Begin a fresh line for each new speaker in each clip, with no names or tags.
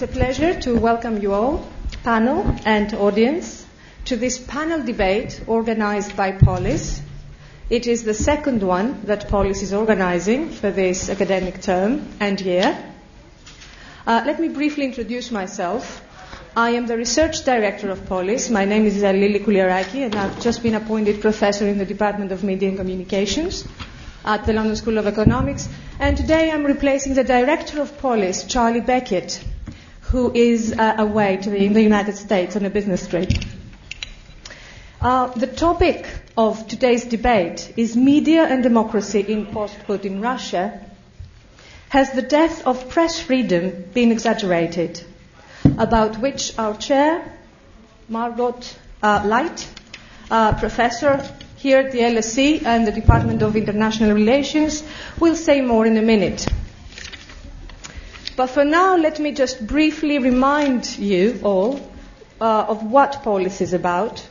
it's a pleasure to welcome you all, panel and audience, to this panel debate organized by Polis. It is the second one that Polis is organizing for this academic term and year. Uh, let me briefly introduce myself. I am the research director of Polis. My name is Lilie Chouliaraki, and I've just been appointed professor in the Department of Media and Communications at the London School of Economics. And today I'm replacing the director of Polis, Charlie Beckett, who is uh, away the, in the United States on a business trip. Uh, the topic of today's debate is media and democracy in post-Putin Russia. Has the death of press freedom been exaggerated? About which our chair, Margot uh, Light, uh, professor here at the LSE and the Department of International Relations, will say more in a minute. But for now, let me just briefly remind you all uh, of what Polis is about.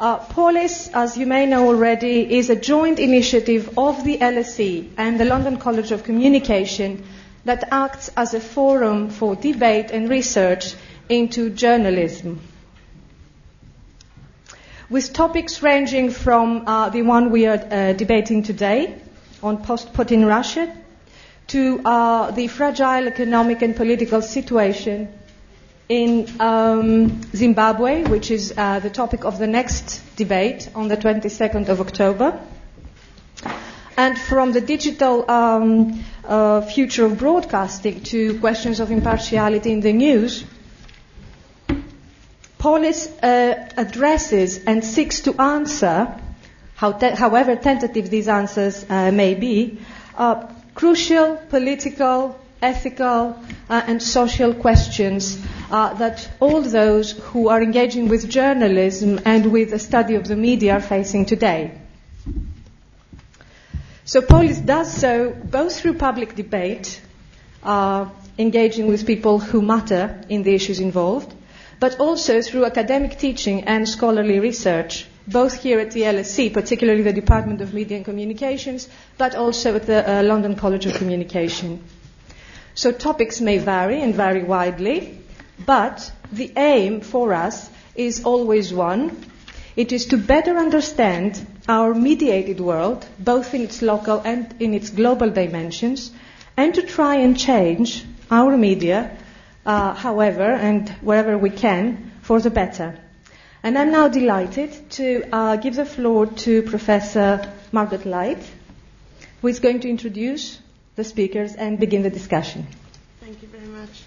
Uh, Polis, as you may know already, is a joint initiative of the LSE and the London College of Communication that acts as a forum for debate and research into journalism with topics ranging from uh, the one we are uh, debating today on post-Putin Russia to uh, the fragile economic and political situation in um, Zimbabwe, which is uh, the topic of the next debate on the 22nd of October. And from the digital um, uh, future of broadcasting to questions of impartiality in the news, Polis uh, addresses and seeks to answer, how te- however tentative these answers uh, may be, uh, crucial political, ethical, uh, and social questions uh, that all those who are engaging with journalism and with the study of the media are facing today. So Polis does so both through public debate, uh, engaging with people who matter in the issues involved, but also through academic teaching and scholarly research, both here at the LSE, particularly the Department of Media and Communications, but also at the uh, London College of Communication. So topics may vary and vary widely, but the aim for us is always one. It is to better understand our mediated world, both in its local and in its global dimensions, and to try and change our media uh, however, and wherever we can, for the better. And I'm now delighted to uh, give the floor to Professor Margaret Light, who is going to introduce the speakers and begin the discussion.
Thank you very much.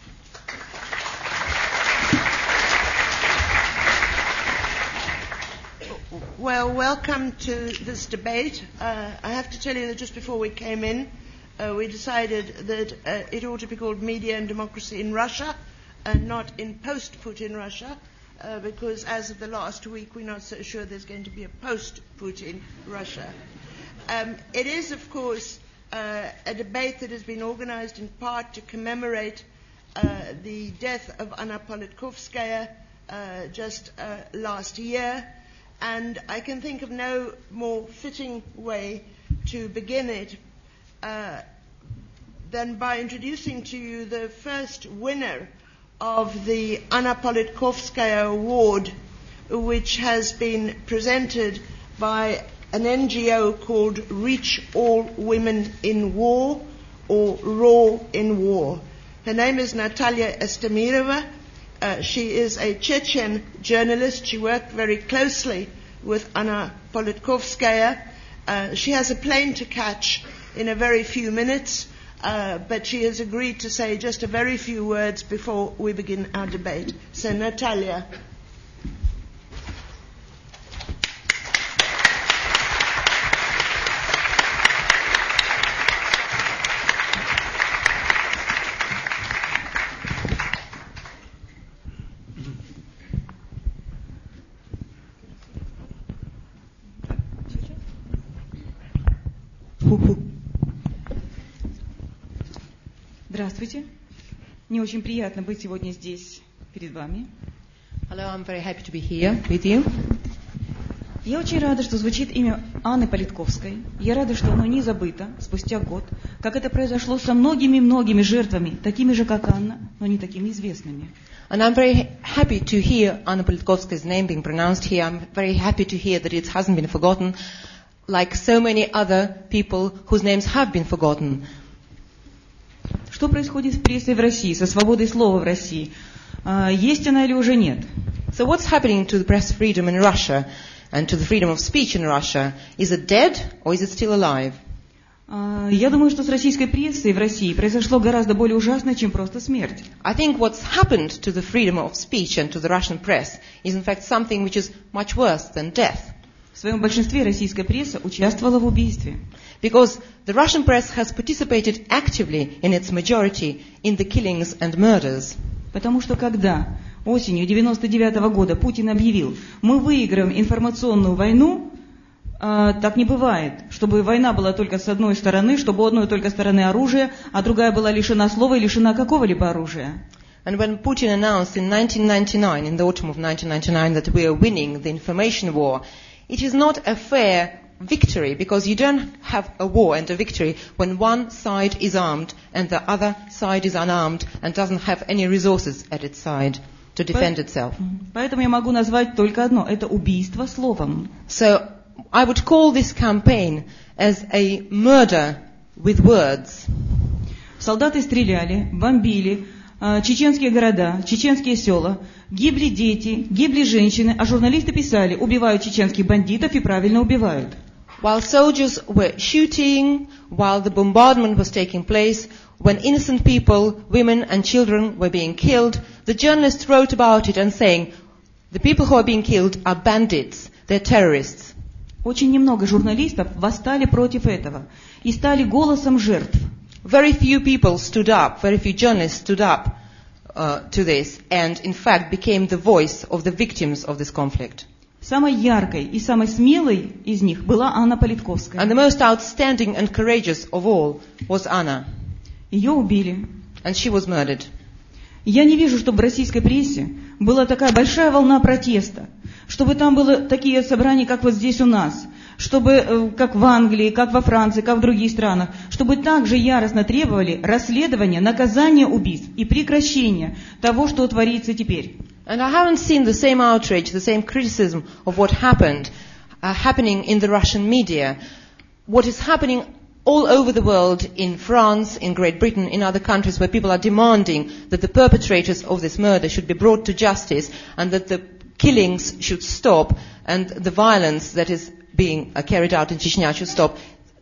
Well, welcome to this debate. Uh, I have to tell you that just before we came in, uh, we decided that uh, it ought to be called Media and Democracy in Russia and not in post Putin Russia, uh, because as of the last week, we're not so sure there's going to be a post Putin Russia. Um, it is, of course, uh, a debate that has been organized in part to commemorate uh, the death of Anna Politkovskaya uh, just uh, last year, and I can think of no more fitting way to begin it uh, than by introducing to you the first winner of the Anna Politkovskaya Award, which has been presented by an NGO called Reach All Women in War or Raw in War. Her name is Natalia Estemirova. Uh, she is a Chechen journalist. She worked very closely with Anna Politkovskaya. Uh, she has a plane to catch in a very few minutes, uh, but she has agreed to say just a very few words before we begin our debate. So, Natalia.
Здравствуйте. Мне очень приятно быть сегодня здесь перед вами.
Hello, I'm very happy to be here with you.
Я очень рада, что звучит имя Анны Политковской. Я рада, что оно не забыто спустя год, как это произошло со многими-многими жертвами, такими же, как Анна, но не такими известными.
And I'm very happy to hear Anna Politkovska's name being pronounced here. I'm very happy to hear that it hasn't been forgotten, like so many other people whose names have been forgotten.
Что происходит с прессой в России, со свободой слова в России? А, Есть она или уже нет?
So what's happening to the press freedom in Russia and to the freedom of speech in Russia? Is it dead or is it still alive?
А, Я думаю, что с российской прессой в России произошло гораздо более ужасно, чем просто смерть.
I think what's happened to the freedom of speech and to the Russian press is in fact something which is much worse than death.
В своем большинстве российская пресса участвовала в убийстве.
Because the Russian press has participated actively in its majority in the killings and murders.
Потому что когда осенью 99 года Путин объявил, мы выиграем информационную войну, а, так не бывает, чтобы война была только с одной стороны, чтобы у одной только стороны оружие, а другая была лишена слова и лишена какого-либо оружия.
And when Putin announced in 1999, in the autumn of 1999, that we are winning the information war, it is not a fair victory because you don't have a war and a victory when one side is armed and the other side is unarmed and doesn't have any resources at its side to defend itself.
Поэтому я могу назвать только одно – это убийство словом.
So I would call this campaign as a murder with words.
Солдаты стреляли, бомбили а, чеченские города, чеченские села, гибли дети, гибли женщины, а журналисты писали, убивают чеченских бандитов и правильно убивают.
While soldiers were shooting, while the bombardment was taking place, when innocent people, women and children were being killed, the journalists wrote about it and saying, the people who are being killed are bandits, they're terrorists.
Очень немного журналистов восстали против этого и стали голосом жертв.
Very few people stood up, very few journalists stood up uh, to this and in fact became the voice of the victims of this conflict.
Самой яркой и самой смелой из них была Анна Политковская.
And the most outstanding and courageous of all was Anna,
Ее убили.
and she was murdered.
Я не вижу, чтобы в российской прессе была такая большая волна протеста, чтобы там было такие собрания, как вот здесь у нас, чтобы, э, как в Англии, как во Франции, как в других странах, чтобы также яростно требовали расследования, наказания убийств и прекращения того, что творится теперь.
And I haven't seen the same outrage, the same criticism of what happened, uh, happening in the Russian media. What is happening all over the world, in France, in Great Britain, in other countries where people are demanding that the perpetrators of this murder should be brought to justice and that the killings should stop and the violence that is being uh, carried out in Chechnya should stop.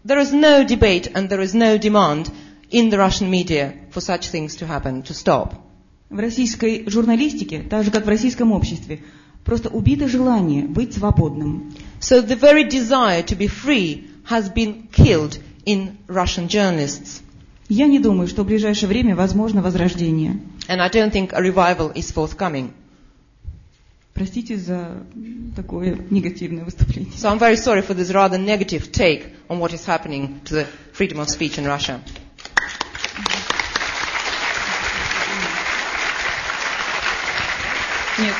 There is no debate and there is no demand in the Russian media for such things to happen, to stop.
В российской журналистике, так же как в российском обществе, просто убито желание быть свободным.
So the very desire to be free has been killed in Russian journalists.
Я не думаю, что в ближайшее время возможно возрождение.
And I don't think a revival is forthcoming.
Простите за такое негативное выступление.
So I'm very sorry for this rather negative take on what is happening to the freedom of speech in Russia.
Нет.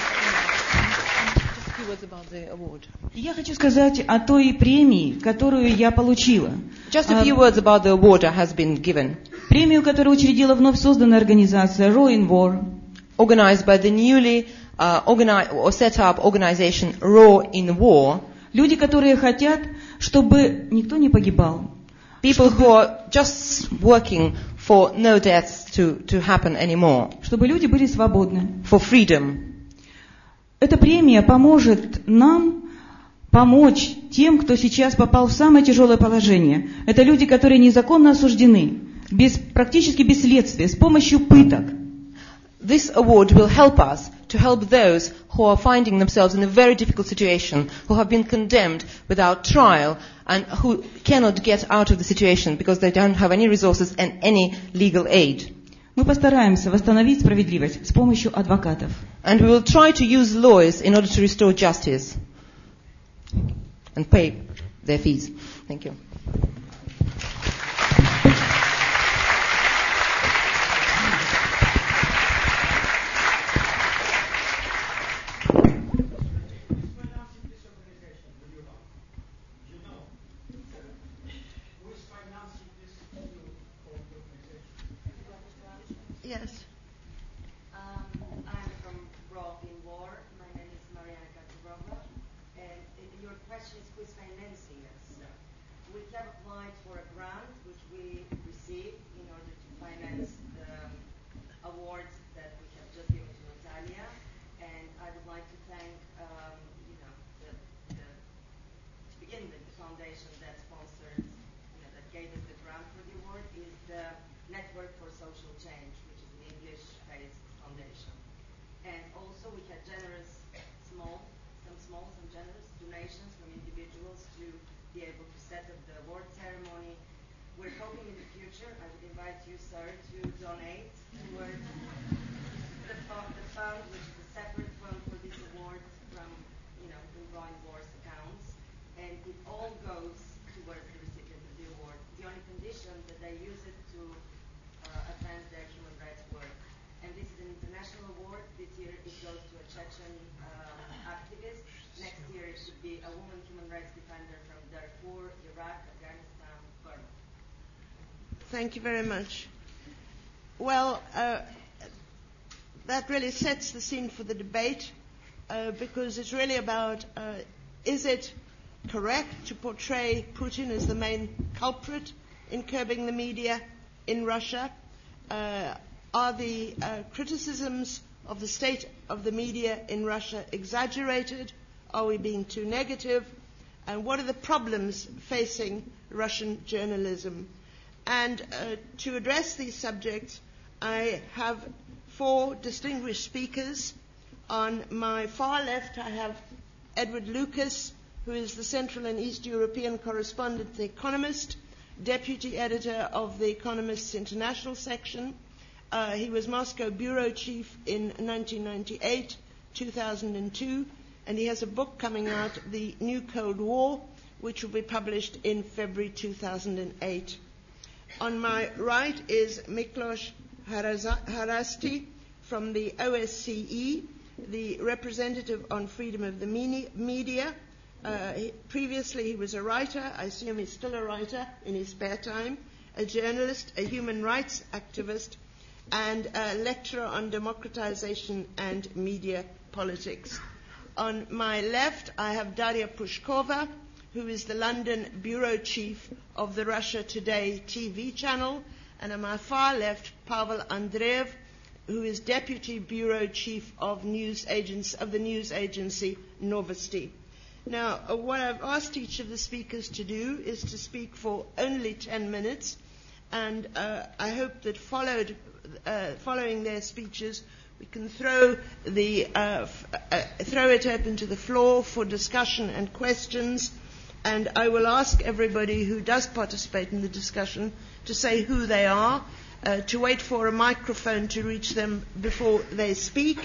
Я хочу сказать о той премии, которую я получила.
Just a
А,
few words about the award that has been given,
Премию, которую учредила вновь созданная организация in War.
organized by the newly uh, organi- or set up organization Raw in War.
Люди, которые хотят, чтобы никто не погибал.
People who are just working for no deaths to, to happen anymore,
Чтобы люди были свободны.
for freedom.
Эта премия поможет нам помочь тем, кто сейчас попал в самое тяжелое положение. Это люди, которые незаконно осуждены, без, практически без следствия, с помощью пыток.
This award will help us to help those who are finding themselves in a very difficult situation, who have been condemned without trial, and who cannot get out of the situation because they don't have any resources and any legal aid.
Мы постараемся восстановить справедливость с помощью адвокатов.
And we will try to use lawyers in order to restore justice and pay their fees. Thank you.
Sir, to donate towards the fund, the fund, which is a separate fund for this award from, you know, ongoing wars accounts. And it all goes towards the recipient of the award. The only condition that they use it to uh, advance their human rights work. And this is an international award. This year it goes to a Chechen um, activist. Next year it should be a woman human rights defender from Darfur, Iraq.
Thank you very much. Well, uh, that really sets the scene for the debate uh, because it's really about uh, is it correct to portray Putin as the main culprit in curbing the media in Russia? Uh, are the uh, criticisms of the state of the media in Russia exaggerated? Are we being too negative? And what are the problems facing Russian journalism? And uh, to address these subjects, I have four distinguished speakers. On my far left, I have Edward Lucas, who is the Central and East European correspondent The Economist, deputy editor of The Economist's international section. Uh, he was Moscow bureau chief in 1998, 2002, and he has a book coming out, The New Cold War, which will be published in February 2008. On my right is Miklos Haraszti from the OSCE, the representative on freedom of the media. Uh, he, previously, he was a writer. I assume he's still a writer in his spare time, a journalist, a human rights activist, and a lecturer on democratization and media politics. On my left, I have Daria Pushkova, who is the London bureau chief of the Russia Today TV channel, and on my far left, Pavel Andreev, who is deputy bureau chief of agents of the news agency Novosti. Now, uh, what I've asked each of the speakers to do is to speak for only 10 minutes, and uh, I hope that followed, uh, following their speeches, we can throw, the, uh, f- uh, throw it open to the floor for discussion and questions. And I will ask everybody who does participate in the discussion to say who they are, uh, to wait for a microphone to reach them before they speak.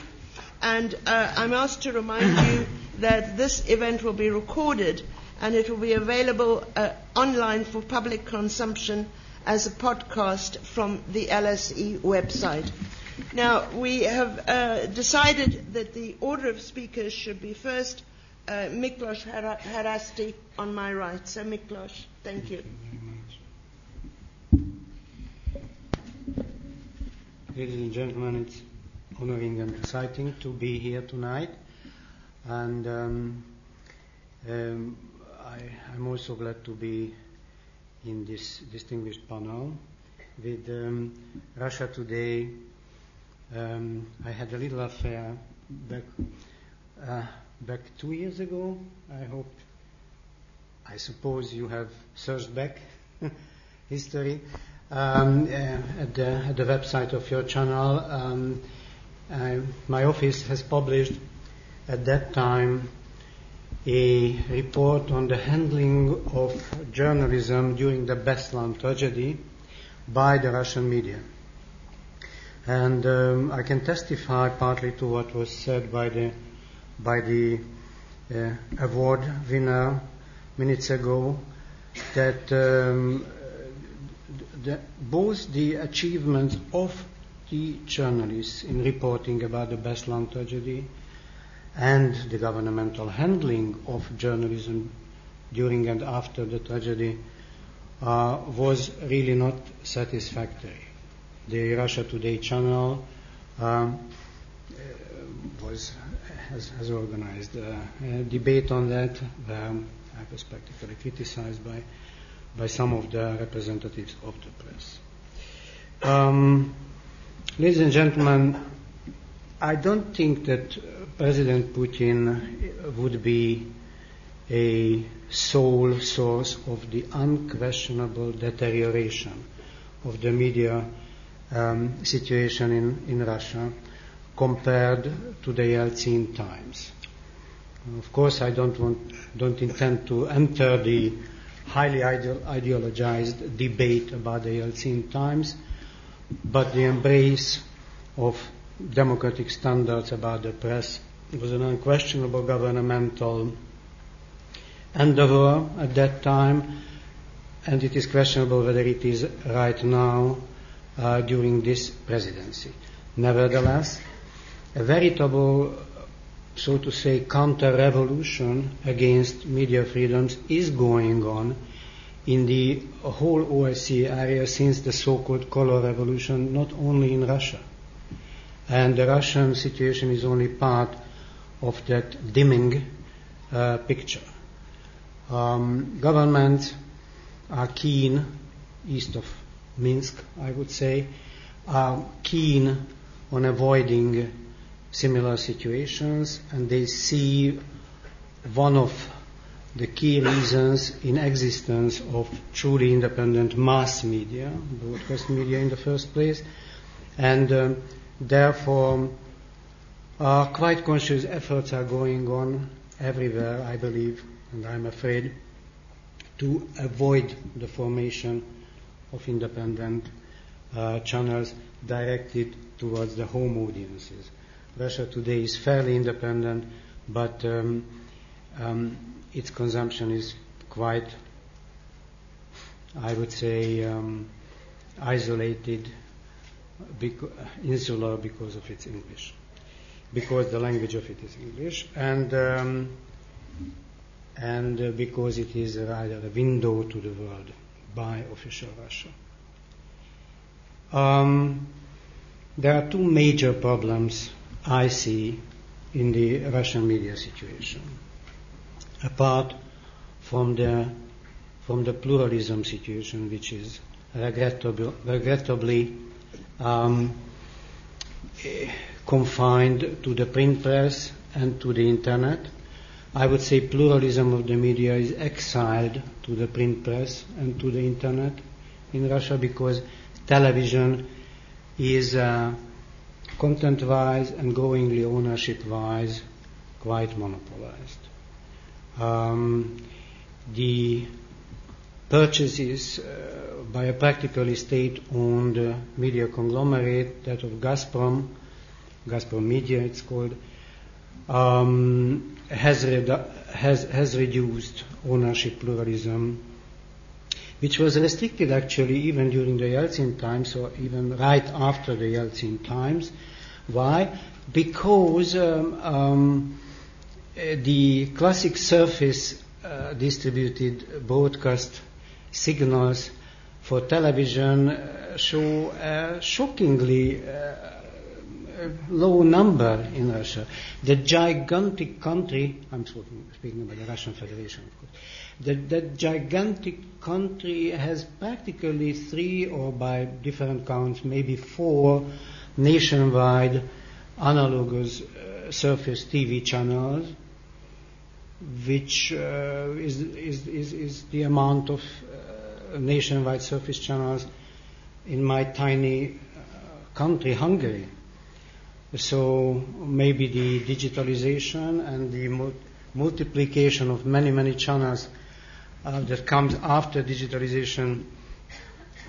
And uh, I'm asked to remind you that this event will be recorded and it will be available uh, online for public consumption as a podcast from the LSE website. Now, we have uh, decided that the order of speakers should be first uh, Miklos Haraszti on my right. So, Miklos, thank you.
Ladies and gentlemen, it's honoring and exciting to be here tonight. And um, um, I, am also glad to be in this distinguished panel with um, Russia Today. Um, I had a little affair back, uh, back two years ago. I hope, I suppose you have searched back history um, uh, at, the, at, the, website of your channel. Um, uh, my office has published at that time a report on the handling of journalism during the Beslan tragedy by the Russian media. And um, I can testify partly to what was said by the by the uh, award winner minutes ago that um, the, both the achievements of the journalists in reporting about the Beslan tragedy and the governmental handling of journalism during and after the tragedy uh, was really not satisfactory. The Russia Today channel um, was has, has organized a, a, debate on that. i Um, hyperspectrally criticized by, by some of the representatives of the press. Um, ladies and gentlemen, I don't think that President Putin would be a sole source of the unquestionable deterioration of the media um, situation in, in Russia compared to the Yeltsin times. Of course, I don't, want, don't intend to enter the highly ideologized debate about the Yeltsin times, but the embrace of democratic standards about the press was an unquestionable governmental endeavor at that time, and it is questionable whether it is right now uh, during this presidency. Nevertheless, a veritable, so to say, counter-revolution against media freedoms is going on in the whole OSCE area since the so-called color revolution, not only in Russia. And the Russian situation is only part of that dimming uh, picture. Um, governments are keen, east of Minsk, I would say, are keen on avoiding similar situations, and they see one of the key reasons in existence of truly independent mass media, broadcast media in the first place, and um, therefore uh, quite conscious efforts are going on everywhere, I believe, and I'm afraid, to avoid the formation of independent uh, channels directed towards the home audiences. Russia today is fairly independent, but um, um, its consumption is quite, I would say, um, isolated, beca- insular because of its English, because the language of it is English, and um, and uh, because it is rather a window to the world by official Russia. Um, there are two major problems I see in the Russian media situation, apart from the from the pluralism situation, which is regrettably, regrettably um, eh, confined to the print press and to the internet. I would say pluralism of the media is exiled to the print press and to the internet in Russia because television is uh, content-wise and growingly ownership-wise quite monopolized. Um, the purchases uh, by a practically state-owned media conglomerate, that of Gazprom, Gazprom Media it's called, um, has, redu- has, has reduced ownership pluralism, which was restricted actually even during the Yeltsin times or even right after the Yeltsin times. Why? Because um, um, the classic surface uh, distributed broadcast signals for television uh, show a shockingly uh, low number in Russia. The gigantic country, I'm speaking, speaking about the Russian Federation, of course, the, that gigantic country has practically three, or by different counts, maybe four nationwide analogous uh, surface TV channels, which uh, is, is, is, is, the amount of uh, nationwide surface channels in my tiny uh, country, Hungary. So maybe the digitalization and the mul- multiplication of many, many channels uh, that comes after digitalization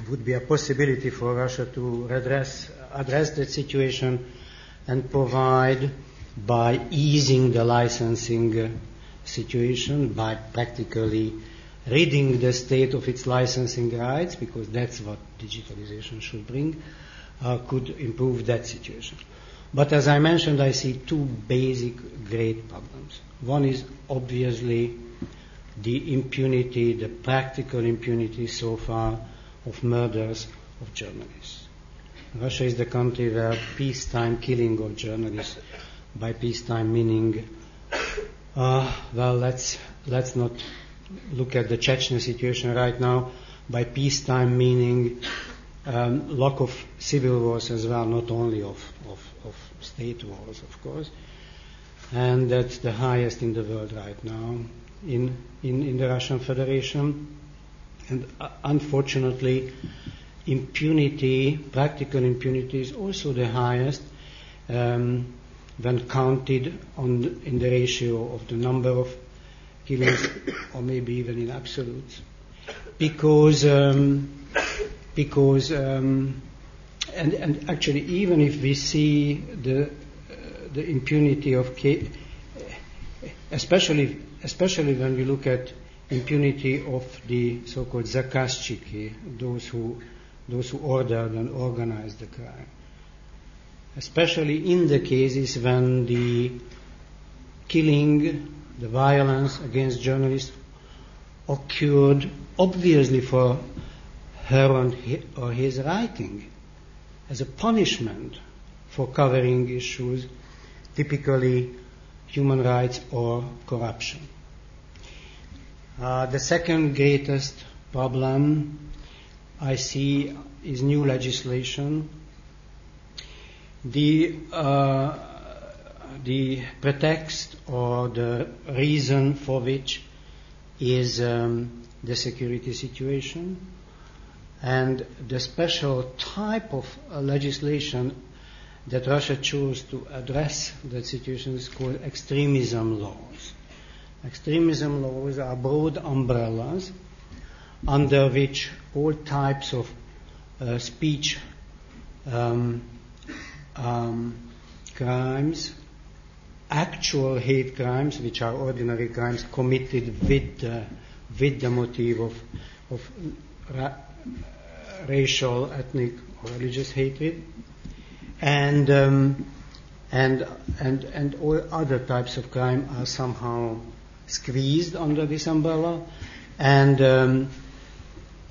would be a possibility for Russia to address, address that situation and provide by easing the licensing uh, situation, by practically ridding the state of its licensing rights, because that's what digitalization should bring, uh, could improve that situation. But as I mentioned, I see two basic great problems. One is obviously the impunity, the practical impunity so far of murders of journalists. Russia is the country where peacetime killing of journalists, by peacetime meaning, uh, well, let's let's not look at the Chechen situation right now, by peacetime meaning um, lack of civil wars as well, not only of, of, of state wars, of course. And that's the highest in the world right now in, in, in the Russian Federation. And uh, unfortunately, impunity, practical impunity, is also the highest um, when counted on in the ratio of the number of killings, or maybe even in absolutes, because um, because um, and, and actually even if we see the uh, the impunity of especially especially when we look at impunity of the so-called zakazchiki, those who those who ordered and organized the crime. Especially in the cases when the killing, the violence against journalists occurred obviously for her or his writing as a punishment for covering issues, typically human rights or corruption. Uh, the second greatest problem I see is new legislation. The, uh, the pretext or the reason for which is um, the security situation and the special type of uh, legislation that Russia chose to address that situation is called extremism laws. Extremism laws are broad umbrellas under which all types of uh, speech um, um, crimes, actual hate crimes, which are ordinary crimes committed with the, with the motive of, of ra- racial, ethnic, or religious hatred, and um, and and and all other types of crime are somehow squeezed under this umbrella, and um,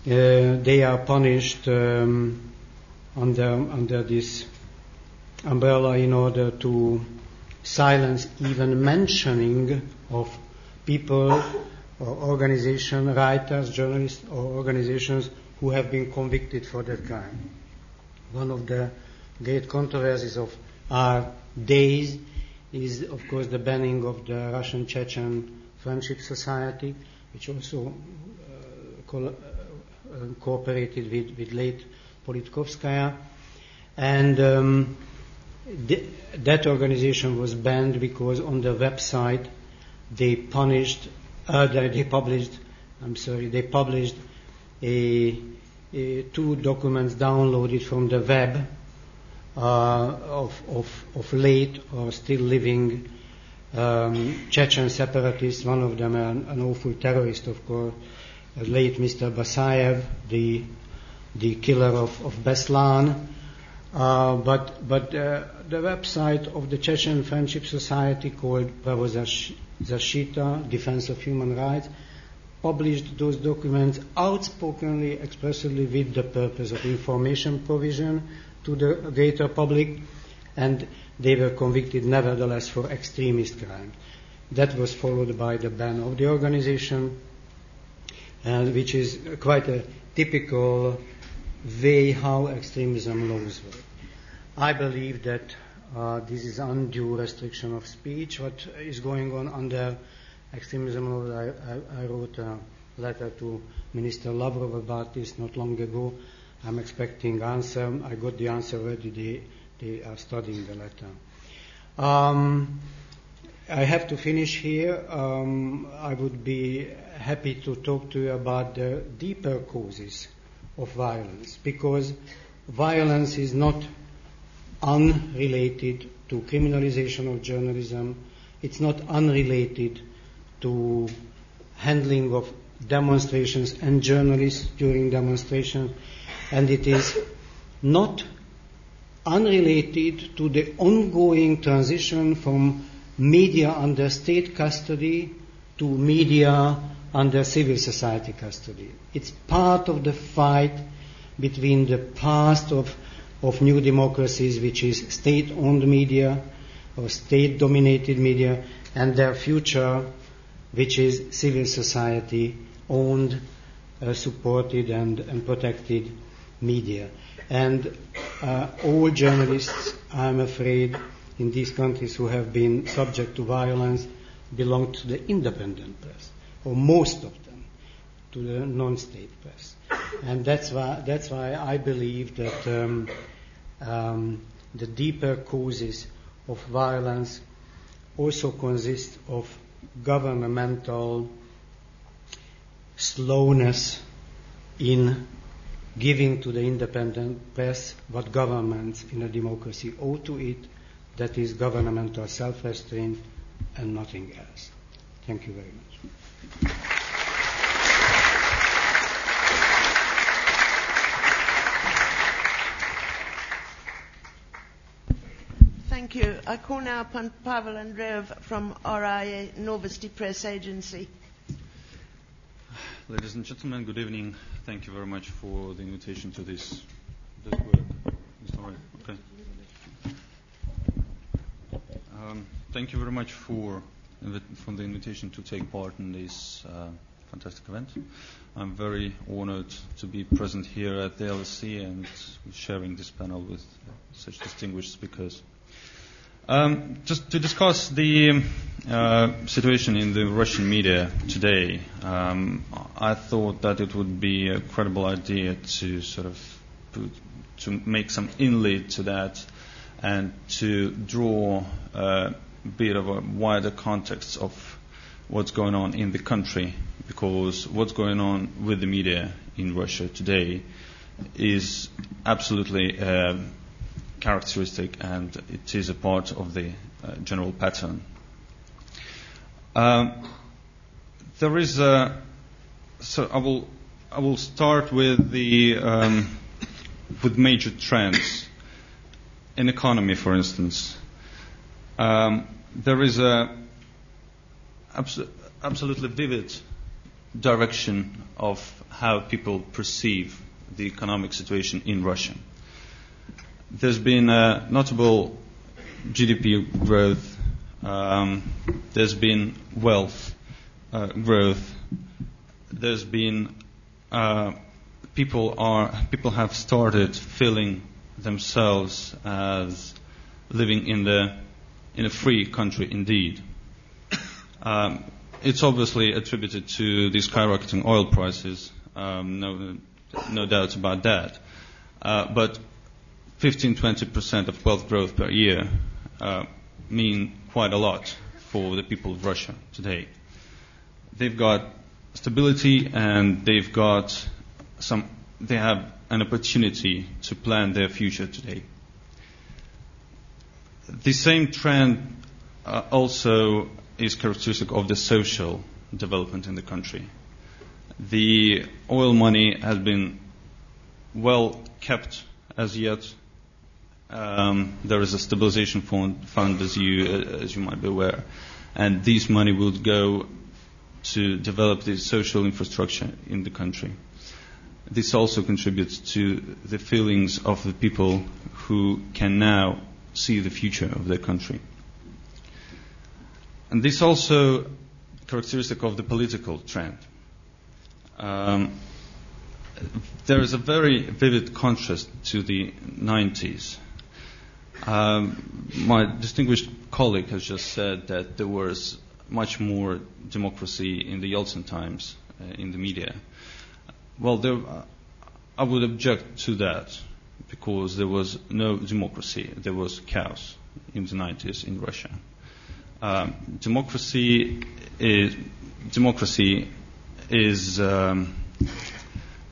uh, they are punished um, under under this umbrella in order to silence even mentioning of people or organization, writers, journalists, or organizations who have been convicted for that crime. One of the great controversies of our days is, of course, the banning of the Russian Chechen Friendship Society, which also uh, co- uh, cooperated with, with late Politkovskaya. And um, th- that organization was banned because on the website they punished, uh, they published, I'm sorry, they published a, a two documents downloaded from the web of, of, of late or still living um, Chechen separatists, one of them an, an awful terrorist, of course, uh, late Mr. Basayev, the, the killer of, of Beslan. Uh, but but uh, the website of the Chechen Friendship Society called Pravo Zashita, Defense of Human Rights, published those documents outspokenly, expressly with the purpose of information provision to the greater public, and they were convicted nevertheless for extremist crime. That was followed by the ban of the organization, uh, which is quite a typical way how extremism laws work. I believe that uh, this is undue restriction of speech. What is going on under extremism laws? I, I, I wrote a letter to Minister Lavrov about this not long ago. I'm expecting answer. I got the answer already. They, they are studying the letter. Um, I have to finish here. Um, I would be happy to talk to you about the deeper causes of violence because violence is not unrelated to criminalization of journalism. It's not unrelated to handling of demonstrations and journalists during demonstrations and it is not unrelated to the ongoing transition from media under state custody to media under civil society custody. It's part of the fight between the past of, of new democracies, which is state owned media or state dominated media, and their future which is civil society owned, uh, supported, and, and protected media. And uh, all journalists, I'm afraid, in these countries who have been subject to violence belong to the independent press, or most of them, to the non-state press. And that's why, that's why I believe that um, um, the deeper causes of violence also consist of governmental slowness in giving to the independent press what governments in a democracy owe to it, that is governmental self-restraint and nothing else. Thank you very much.
Thank you. I call now upon Pavel Andreev from RIA Novosti Press Agency.
Ladies and gentlemen, good evening. Thank you very much for the invitation to this. Work? It's all right. Okay. Um, thank you very much for for the invitation to take part in this uh, fantastic event. I'm very honored to be present here at the LSE and sharing this panel with such distinguished speakers. Um, just to discuss the uh, situation in the Russian media today, um, I thought that it would be a credible idea to sort of put, to make some inlead to that and to draw a bit of a wider context of what's going on in the country, because what's going on with the media in Russia today is absolutely uh, characteristic and it is a part of the uh, general pattern. Um, there is a, so I will, I will start with the, um, with major trends in economy, for instance. Um, there is a abso- absolutely vivid direction of how people perceive the economic situation in Russia. There's been a notable GDP growth. Um, there's been wealth uh, growth. There's been uh, people are people have started feeling themselves as living in the in a free country indeed. Um, it's obviously attributed to the skyrocketing oil prices. Um, no, no doubts about that. Uh, but 15-20% of wealth growth per year uh, mean quite a lot for the people of Russia today. They've got stability and they've got some. They have an opportunity to plan their future today. The same trend uh, also is characteristic of the social development in the country. The oil money has been well kept as yet. Um, there is a stabilization fund, fund as you as you might be aware, and this money will go to develop the social infrastructure in the country. This also contributes to the feelings of the people who can now see the future of their country. And this also characteristic of the political trend. Um, there is a very vivid contrast to the 90s. Um, my distinguished colleague has just said that there was much more democracy in the Yeltsin times uh, in the media. Well, there, uh, I would object to that because there was no democracy. There was chaos in the 90s in Russia. Um, democracy is democracy is um,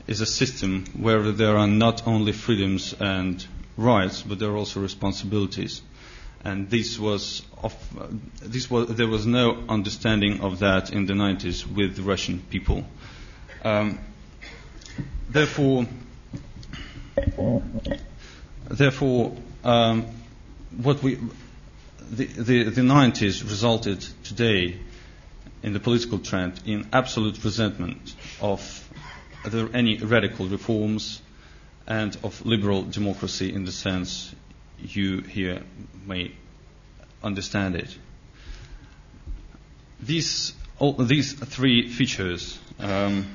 is a system where there are not only freedoms and rights, but there are also responsibilities. And this was, of, this was there was no understanding of that in the 90s with the Russian people. Um, therefore, therefore, um, what we the, the, the 90s resulted today in the political trend in absolute resentment of any radical reforms and of liberal democracy in the sense you here may understand it. This all these three features um,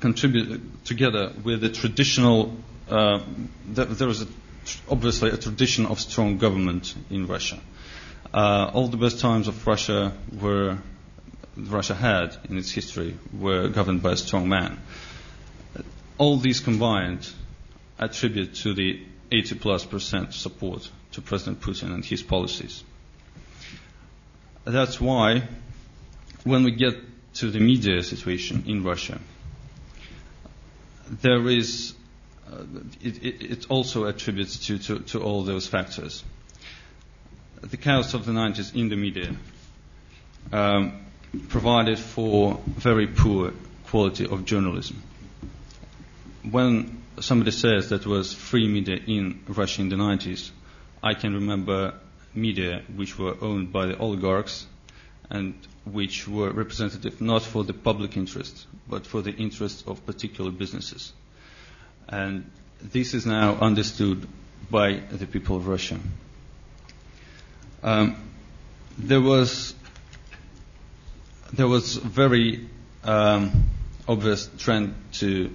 contribute together with the traditional. Uh, there, there is a, obviously a tradition of strong government in Russia. Uh, all the best times of Russia were Russia had in its history were governed by a strong man. All these combined attribute to the 80 plus percent support to President Putin and his policies. That's why when we get to the media situation in Russia, there is, uh, it, it, it, also attributes to, to, to, all those factors. The chaos of the 90s in the media um, provided for very poor quality of journalism. When somebody says that was free media in Russia in the 90s, I can remember media which were owned by the oligarchs and which were representative not for the public interest, but for the interests of particular businesses. And this is now understood by the people of Russia. Um, there was there was very um, obvious trend to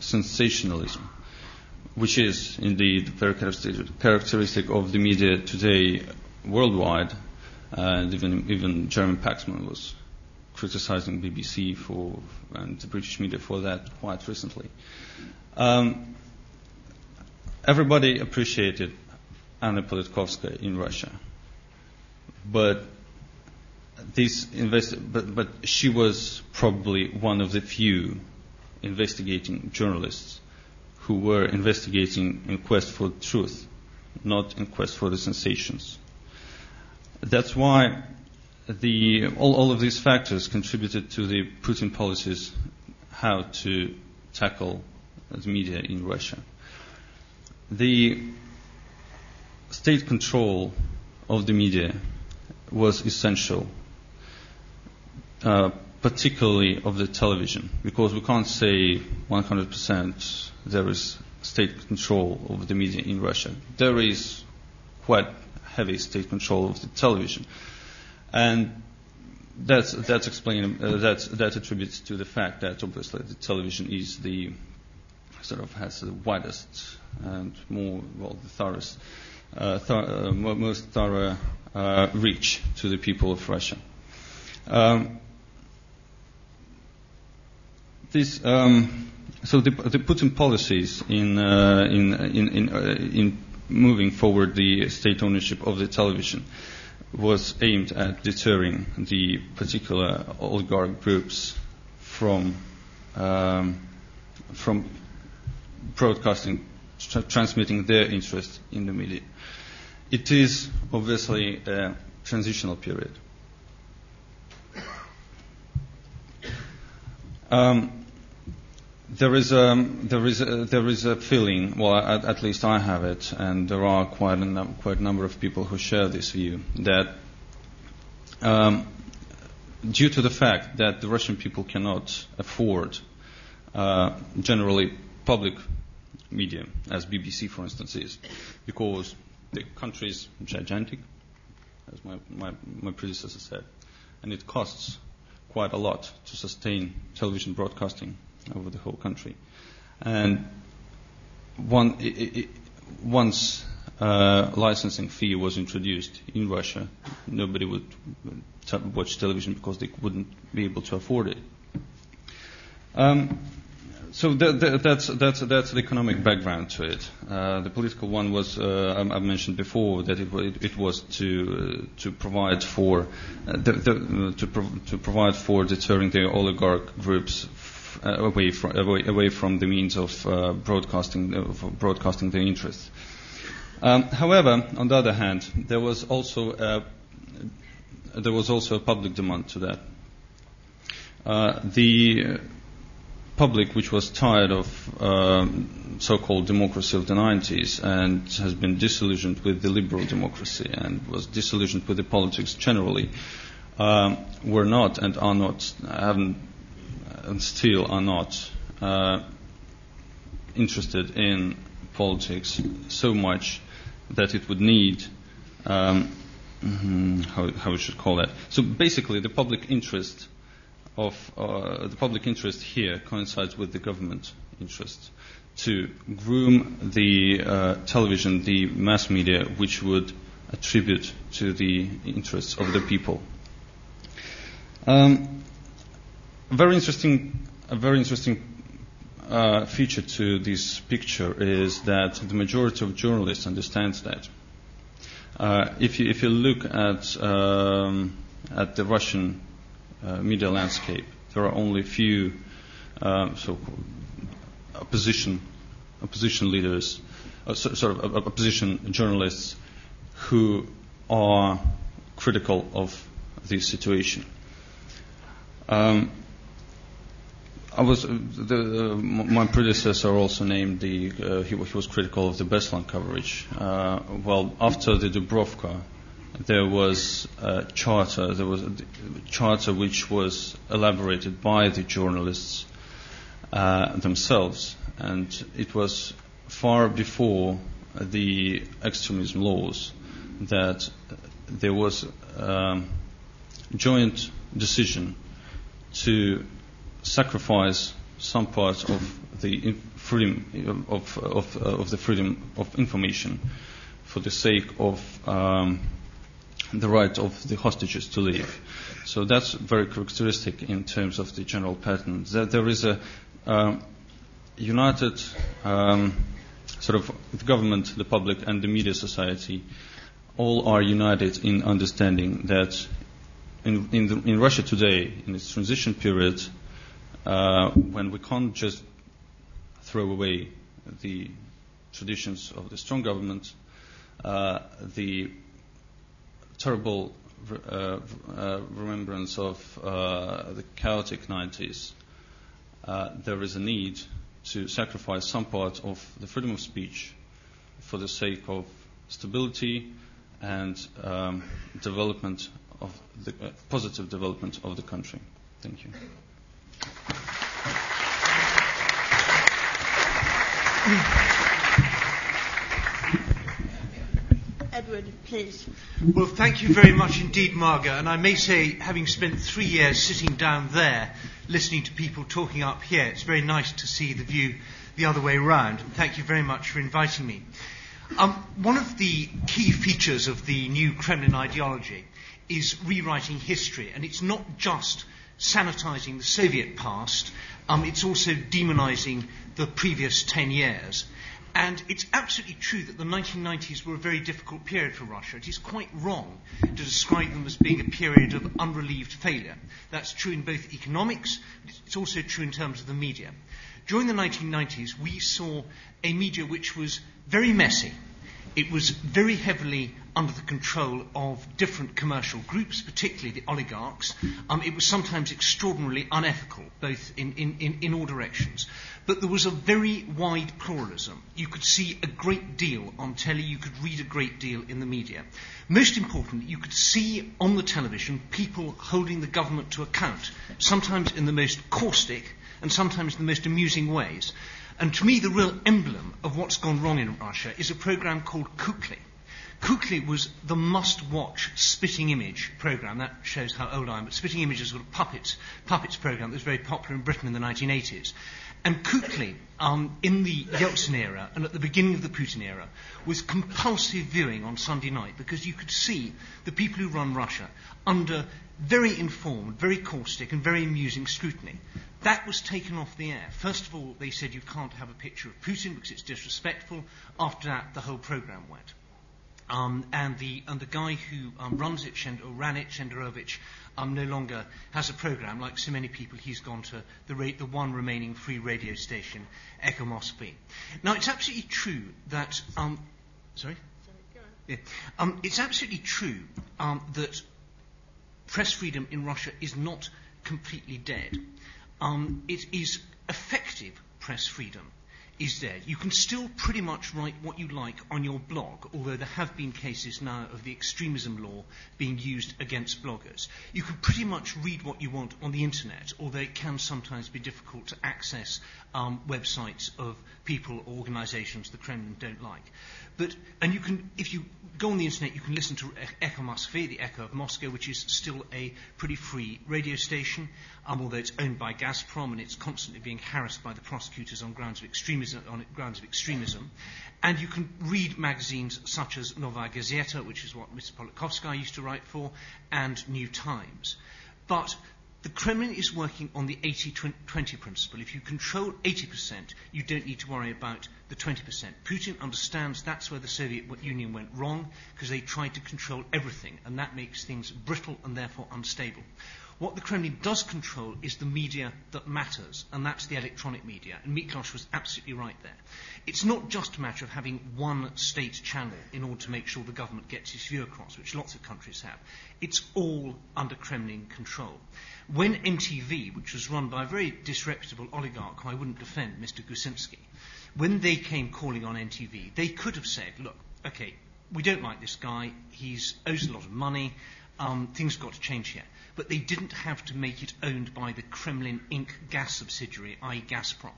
sensationalism, which is indeed characteristic of the media today worldwide. And even even Jeremy Paxman was criticizing BBC for and the British media for that quite recently. Um, everybody appreciated Anna Politkovskaya in Russia, but this invest- but, but she was probably one of the few investigating journalists who were investigating in quest for truth, not in quest for the sensations. That's why the, all, all of these factors contributed to the Putin policies how to tackle the media in Russia. The state control of the media was essential uh, particularly of the television, because we can't say 100% there is state control over the media in Russia. There is quite heavy state control of the television, and that's that's explained. Uh, that's that attributes to the fact that obviously the television is the sort of has the widest and more well the thoroughest, uh, uh, most thorough uh, reach to the people of Russia. Um, this, um, so the, the Putin policies in, uh, in, in, in, uh, in moving forward the state ownership of the television was aimed at deterring the particular oligarch groups from, um, from broadcasting, tra- transmitting their interest in the media. It is obviously a transitional period. Um, there is a there is a, there is a feeling. Well, at, at, least I have it, and there are quite a num- quite a number of people who share this view that. Um, due to the fact that the Russian people cannot afford uh, generally public media, as BBC, for instance, is, because the country is gigantic, as my, my, my predecessor said, and it costs quite a lot to sustain television broadcasting over the whole country. And one, it, it, once uh, licensing fee was introduced in Russia, nobody would t- watch television because they wouldn't be able to afford it. Um, so that, that, that's, that's, that's the economic background to it. Uh, the political one was, uh, I, I, mentioned before, that it, it, it was to, uh, to provide for, uh, the, the, to, prov- to provide for deterring the oligarch groups away from away, away, from the means of uh, broadcasting of broadcasting their interests. Um, however, on the other hand, there was also a, there was also a public demand to that. Uh, the public, which was tired of um, so-called democracy of the 90s and has been disillusioned with the liberal democracy and was disillusioned with the politics generally, um, were not and are not haven't and still are not uh, interested in politics so much that it would need um, mm-hmm, mm, how, how we should call that. So basically, the public interest of uh, the public interest here coincides with the government interest to groom the uh, television, the mass media, which would attribute to the interests of the people. Um, very interesting, a very interesting uh, feature to this picture is that the majority of journalists understands that. Uh, if, you, if you look at, um, at the Russian uh, media landscape, there are only few uh, so opposition, opposition leaders, uh, so, sort of opposition journalists who are critical of the situation. Um, I was the, uh, my predecessor also named the uh, he, he, was critical of the Beslan coverage. Uh, well, after the Dubrovka, there was a charter. There was a charter which was elaborated by the journalists uh, themselves, and it was far before the extremism laws that there was a um, joint decision to sacrifice some parts of the freedom of, of, of, the freedom of information for the sake of um, the right of the hostages to leave. So that's very characteristic in terms of the general pattern. That there is a um, united um, sort of the government, the public, and the media society all are united in understanding that in, in, the, in Russia today, in its transition period, when we can't just throw away the traditions of the strong government, uh, the terrible uh, uh remembrance of uh, the chaotic 90s, uh, there is a need to sacrifice some part of the freedom of speech for the sake of stability and um, development of the positive development of the country. Thank you.
Edward, please.
Well, thank you very much indeed, Marga. And I may say, having spent three years sitting down there, listening to people talking up here, it's very nice to see the view the other way around. And thank you very much for inviting me. Um, one of the key features of the new Kremlin ideology is rewriting history, and it's not just sanitizing the Soviet past, um, it's also demonizing the previous 10 years. And it's absolutely true that the 1990s were a very difficult period for Russia. It is quite wrong to describe them as being a period of unrelieved failure. That's true in both economics, it's also true in terms of the media. During the 1990s, we saw a media which was very messy. It was very heavily under the control of different commercial groups, particularly the oligarchs. Um, it was sometimes extraordinarily unethical, both in, in, in, in all directions. But there was a very wide pluralism. You could see a great deal on telly, you could read a great deal in the media. Most importantly, you could see on the television people holding the government to account, sometimes in the most caustic and sometimes in the most amusing ways. And to me, the real emblem of what's gone wrong in Russia is a program called Kukli. Kukli was the must-watch spitting image program. That shows how old I am. But spitting image is a sort of puppets, puppets program that was very popular in Britain in the 1980s. And Kukli, um, in the Yeltsin era and at the beginning of the Putin era, was compulsive viewing on Sunday night because you could see the people who run Russia under very informed, very caustic, and very amusing scrutiny. That was taken off the air. First of all, they said you can't have a picture of Putin because it's disrespectful. After that, the whole program went. Um, and, the, and the guy who um, runs it, Shend- or ran it, Shenderovich, um, no longer has a program. Like so many people, he's gone to the, ra- the one remaining free radio station, Echo Moskvy. Now, it's absolutely true that. Um, sorry? Yeah. Um, it's absolutely true um, that press freedom in Russia is not completely dead um, it is effective press freedom is there. You can still pretty much write what you like on your blog, although there have been cases now of the extremism law being used against bloggers. You can pretty much read what you want on the internet, although it can sometimes be difficult to access um, websites of people or organizations the Kremlin don't like. But, and you can, if you go on the internet, you can listen to Echo Moskvy, the Echo of Moscow, which is still a pretty free radio station, um, although it's owned by Gazprom and it's constantly being harassed by the prosecutors on grounds of extremism. On grounds of extremism. And you can read magazines such as Novaya Gazeta, which is what Mr. Politkovsky used to write for, and New Times. But the Kremlin is working on the 80-20 principle. If you control 80%, you don't need to worry about the 20%. Putin understands that's where the Soviet Union went wrong, because they tried to control everything, and that makes things brittle and therefore unstable. What the Kremlin does control is the media that matters, and that's the electronic media. And Miklos was absolutely right there. It's not just a matter of having one state channel in order to make sure the government gets its view across, which lots of countries have. It's all under Kremlin control. When NTV, which was run by a very disreputable oligarch who I wouldn't defend, Mr. Gusinsky, when they came calling on NTV, they could have said, look, okay, we don't like this guy, he owes a lot of money, um, things have got to change here. But they didn't have to make it owned by the Kremlin Inc. gas subsidiary, i.e. Gazprom.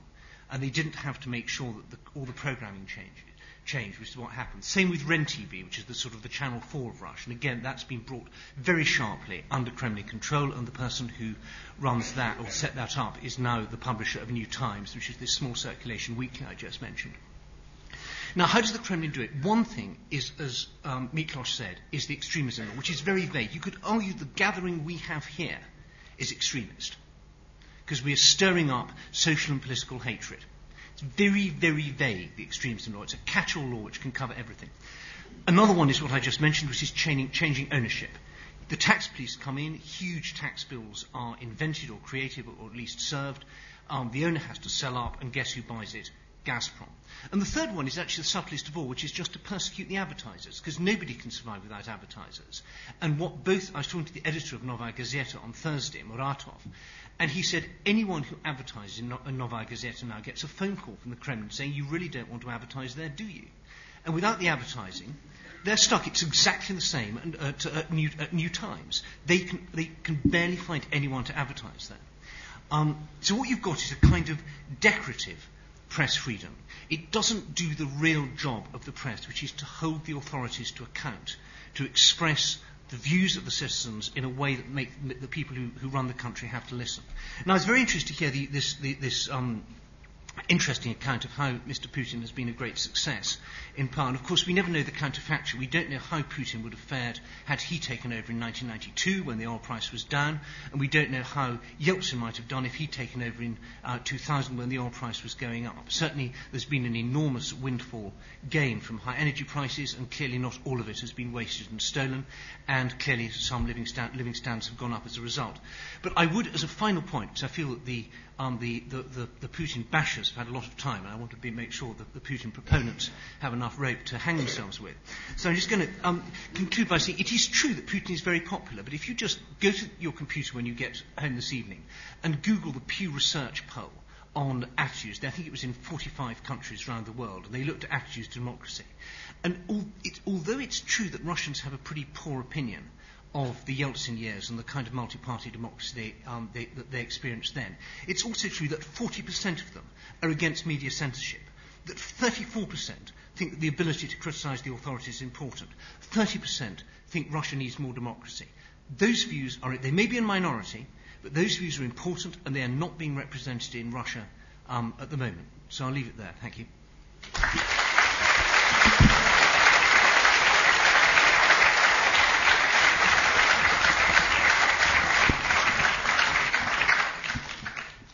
And they didn't have to make sure that the, all the programming changed, changed, which is what happened. Same with RenTV, which is the sort of the Channel 4 of Russia. And again, that's been brought very sharply under Kremlin control, and the person who runs that or set that up is now the publisher of New Times, which is this small circulation weekly I just mentioned. Now, how does the Kremlin do it? One thing is, as um, Miklos said, is the extremism which is very vague. You could argue the gathering we have here is extremist, because we are stirring up social and political hatred. It's very, very vague, the extremism law. It's a catch-all law which can cover everything. Another one is what I just mentioned, which is changing, changing ownership. The tax police come in, huge tax bills are invented or created or at least served. Um, the owner has to sell up, and guess who buys it? Gazprom. And the third one is actually the subtlest of all, which is just to persecute the advertisers, because nobody can survive without advertisers. And what both, I was talking to the editor of Novaya Gazeta on Thursday, Muratov, and he said anyone who advertises in, a Novaya Gazeta now gets a phone call from the Kremlin saying, you really don't want to advertise there, do you? And without the advertising, they're stuck. It's exactly the same at, at, at, New, at New, Times. They can, they can barely find anyone to advertise there. Um, so what you've got is a kind of decorative press freedom. It doesn't do the real job of the press, which is to hold the authorities to account, to express the views of the citizens in a way that make the people who, who run the country have to listen. Now, I was very interested to hear the, this, the, this um, interesting account of how Mr. Putin has been a great success in. And of course, we never know the counterfactual. We don't know how Putin would have fared had he taken over in 1992 when the oil price was down, and we don't know how Yeltsin might have done if he'd taken over in uh, 2000 when the oil price was going up. Certainly, there's been an enormous windfall gain from high energy prices, and clearly not all of it has been wasted and stolen, and clearly some living, sta- living standards have gone up as a result. But I would, as a final point, because I feel that the um, the, the, the, the, Putin bashers have had a lot of time, and I want to be, make sure that the Putin proponents have enough rope to hang themselves with. So I'm just going to um, conclude by saying it is true that Putin is very popular, but if you just go to your computer when you get home this evening and Google the Pew Research poll on attitudes, I think it was in 45 countries around the world, and they looked at attitudes to democracy. And all, it, although it's true that Russians have a pretty poor opinion of the Yeltsin years and the kind of multi-party democracy they, um, they, that they experienced then. It's also true that 40% of them are against media censorship, that 34% think that the ability to criticise the authorities is important, 30% think Russia needs more democracy. Those views are, they may be a minority, but those views are important and they are not being represented in Russia um, at the moment. So I'll leave it there. Thank you.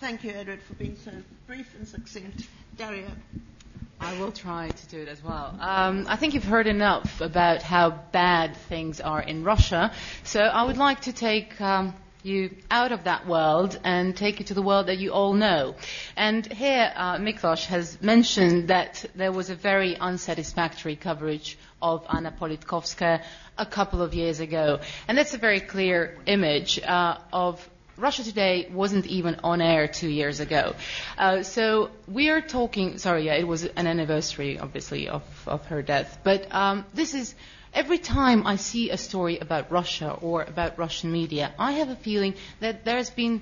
Thank you, Edward, for being so brief and succinct. Daria.
I will try to do it as well. Um, I think you've heard enough about how bad things are in Russia, so I would like to take um, you out of that world and take you to the world that you all know. And here, uh, Miklos has mentioned that there was a very unsatisfactory coverage of Anna Politkovskaya a couple of years ago. And that's a very clear image uh, of Russia Today wasn't even on air two years ago. Uh, so we are talking, sorry, yeah, it was an anniversary, obviously, of, of her death. But um, this is, every time I see a story about Russia or about Russian media, I have a feeling that there's been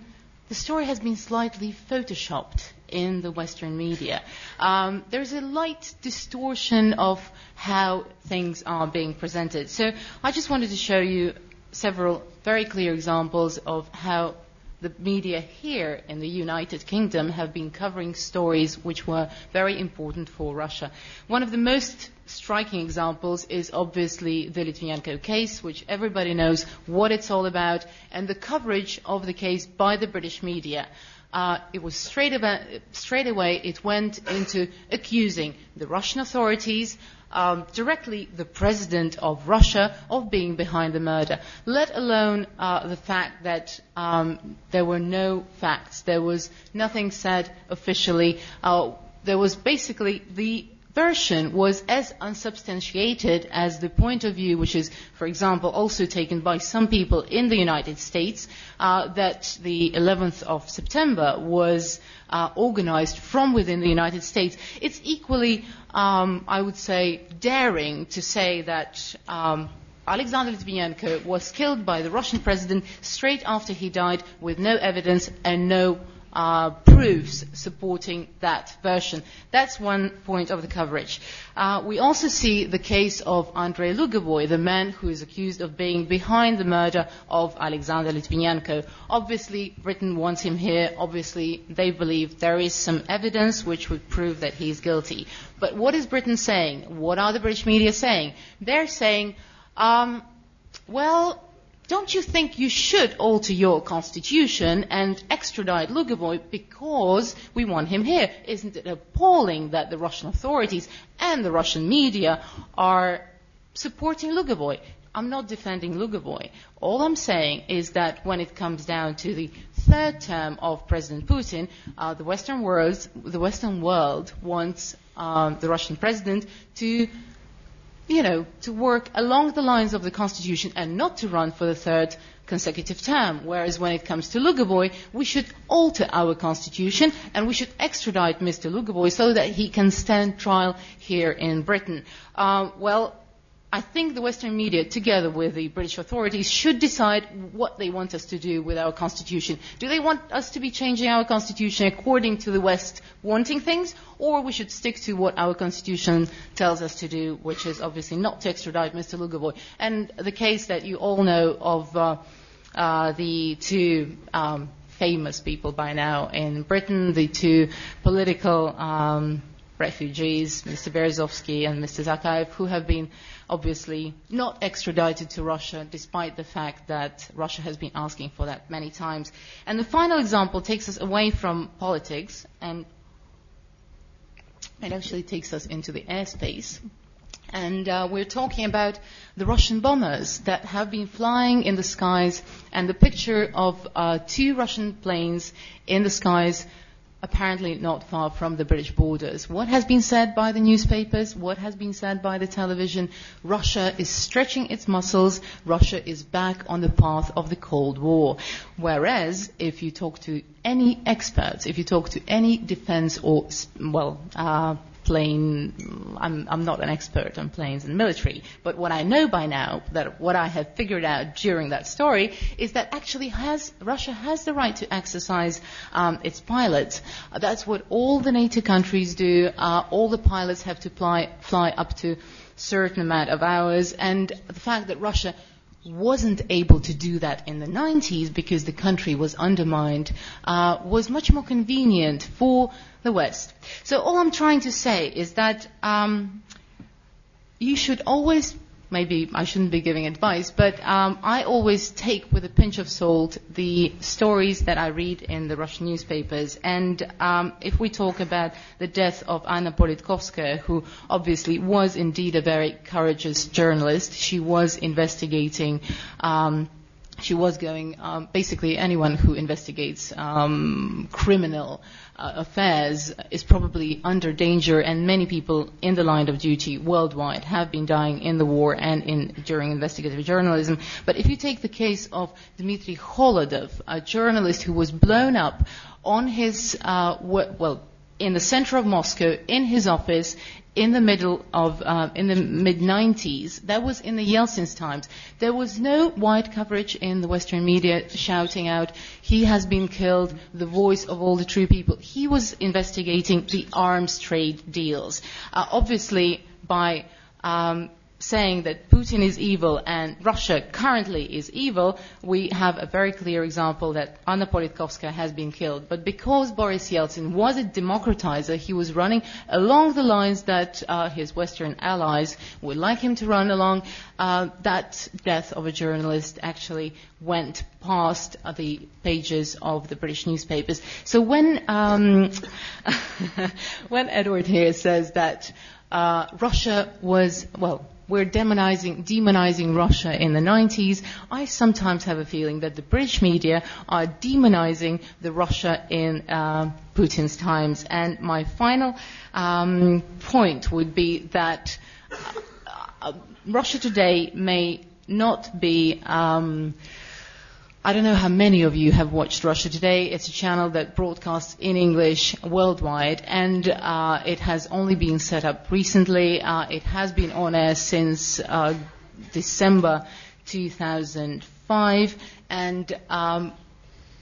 the story has been slightly photoshopped in the Western media. Um, there's a light distortion of how things are being presented. So I just wanted to show you several very clear examples of how the media here in the United Kingdom have been covering stories which were very important for Russia. One of the most striking examples is obviously the Litvinenko case, which everybody knows what it's all about, and the coverage of the case by the British media. Uh, it was straight, away, straight away, it went into accusing the Russian authorities um, directly the president of Russia of being behind the murder, let alone uh, the fact that um, there were no facts. There was nothing said officially. Uh, there was basically the version was as unsubstantiated as the point of view, which is, for example, also taken by some people in the United States, uh, that the 11th of September was uh, organized from within the United States. It's equally, um, I would say, daring to say that. Um, Alexander Litvinenko was killed by the Russian president straight after he died with no evidence and no uh, proofs supporting that version. That's one point of the coverage. Uh, we also see the case of Andrei Lugovoy, the man who is accused of being behind the murder of Alexander Litvinenko. Obviously, Britain wants him here. Obviously, they believe there is some evidence which would prove that he is guilty. But what is Britain saying? What are the British media saying? They're saying, um, well, don't you think you should alter your constitution and extradite Lugovoy because we want him here? Isn't it appalling that the Russian authorities and the Russian media are supporting Lugovoy? I'm not defending Lugovoy. All I'm saying is that when it comes down to the third term of President Putin, uh, the Western world, the Western world wants um, the Russian president to you know, to work along the lines of the Constitution and not to run for the third consecutive term. Whereas when it comes to Lugovoy, we should alter our Constitution and we should extradite Mr. Lugovoy so that he can stand trial here in Britain. Uh, well, I think the Western media, together with the British authorities, should decide what they want us to do with our constitution. Do they want us to be changing our constitution according to the West wanting things, or we should stick to what our constitution tells us to do, which is obviously not to extradite Mr. Lugovoy. And the case that you all know of uh, uh, the two um, famous people by now in Britain, the two political um, refugees, Mr. Berezovsky and Mr. Zakayev, who have been obviously not extradited to Russia, despite the fact that Russia has been asking for that many times. And the final example takes us away from politics and it actually takes us into the airspace. And uh, we're talking about the Russian bombers that have been flying in the skies, and the picture of uh, two Russian planes in the skies apparently not far from the British borders. What has been said by the newspapers? What has been said by the television? Russia is stretching its muscles. Russia is back on the path of the Cold War. Whereas, if you talk to any experts, if you talk to any defense or, well, uh, plane, I'm, I'm not an expert on planes and military, but what I know by now, that what I have figured out during that story, is that actually has, Russia has the right to exercise um, its pilots. That's what all the NATO countries do. Uh, all the pilots have to fly, fly up to certain amount of hours, and the fact that Russia wasn't able to do that in the 90s because the country was undermined uh, was much more convenient for the West. So all I'm trying to say is that um, you should always maybe I shouldn't be giving advice, but um, I always take with a pinch of salt the stories that I read in the Russian newspapers. And um, if we talk about the death of Anna Politkovskaya, who obviously was indeed a very courageous journalist, she was investigating. Um, she was going, um, basically anyone who investigates um, criminal uh, affairs is probably under danger, and many people in the line of duty worldwide have been dying in the war and in, during investigative journalism. But if you take the case of Dmitry Kholodov, a journalist who was blown up on his, uh, well, in the center of Moscow, in his office, in the middle of, uh, in the mid 90s. That was in the Yeltsin's times. There was no wide coverage in the Western media shouting out, he has been killed, the voice of all the true people. He was investigating the arms trade deals. Uh, obviously, by um, saying that Putin is evil and Russia currently is evil, we have a very clear example that Anna Politkovskaya has been killed. But because Boris Yeltsin was a democratizer, he was running along the lines that uh, his Western allies would like him to run along. Uh, that death of a journalist actually went past the pages of the British newspapers. So when um, when Edward here says that uh, Russia was well we're demonizing, demonizing Russia in the 90s. I sometimes have a feeling that the British media are demonizing the Russia in uh, Putin's times. And my final um, point would be that uh, Russia today may not be. Um, I don't know how many of you have watched Russia Today. It's a channel that broadcasts in English worldwide, and uh, it has only been set up recently. Uh, it has been on air since uh, December 2005, and um,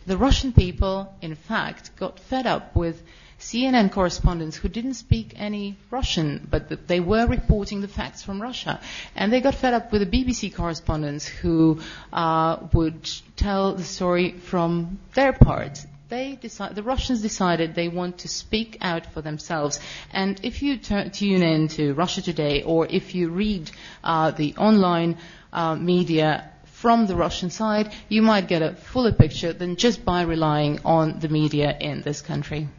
the Russian people, in fact, got fed up with CNN correspondents who didn't speak any Russian, but they were reporting the facts from Russia. And they got fed up with the BBC correspondents who uh, would tell the story from their part. Decide, the Russians decided they want to speak out for themselves. And if you tune in to Russia Today or if you read uh, the online uh, media from the Russian side, you might get a fuller picture than just by relying on the media in this country.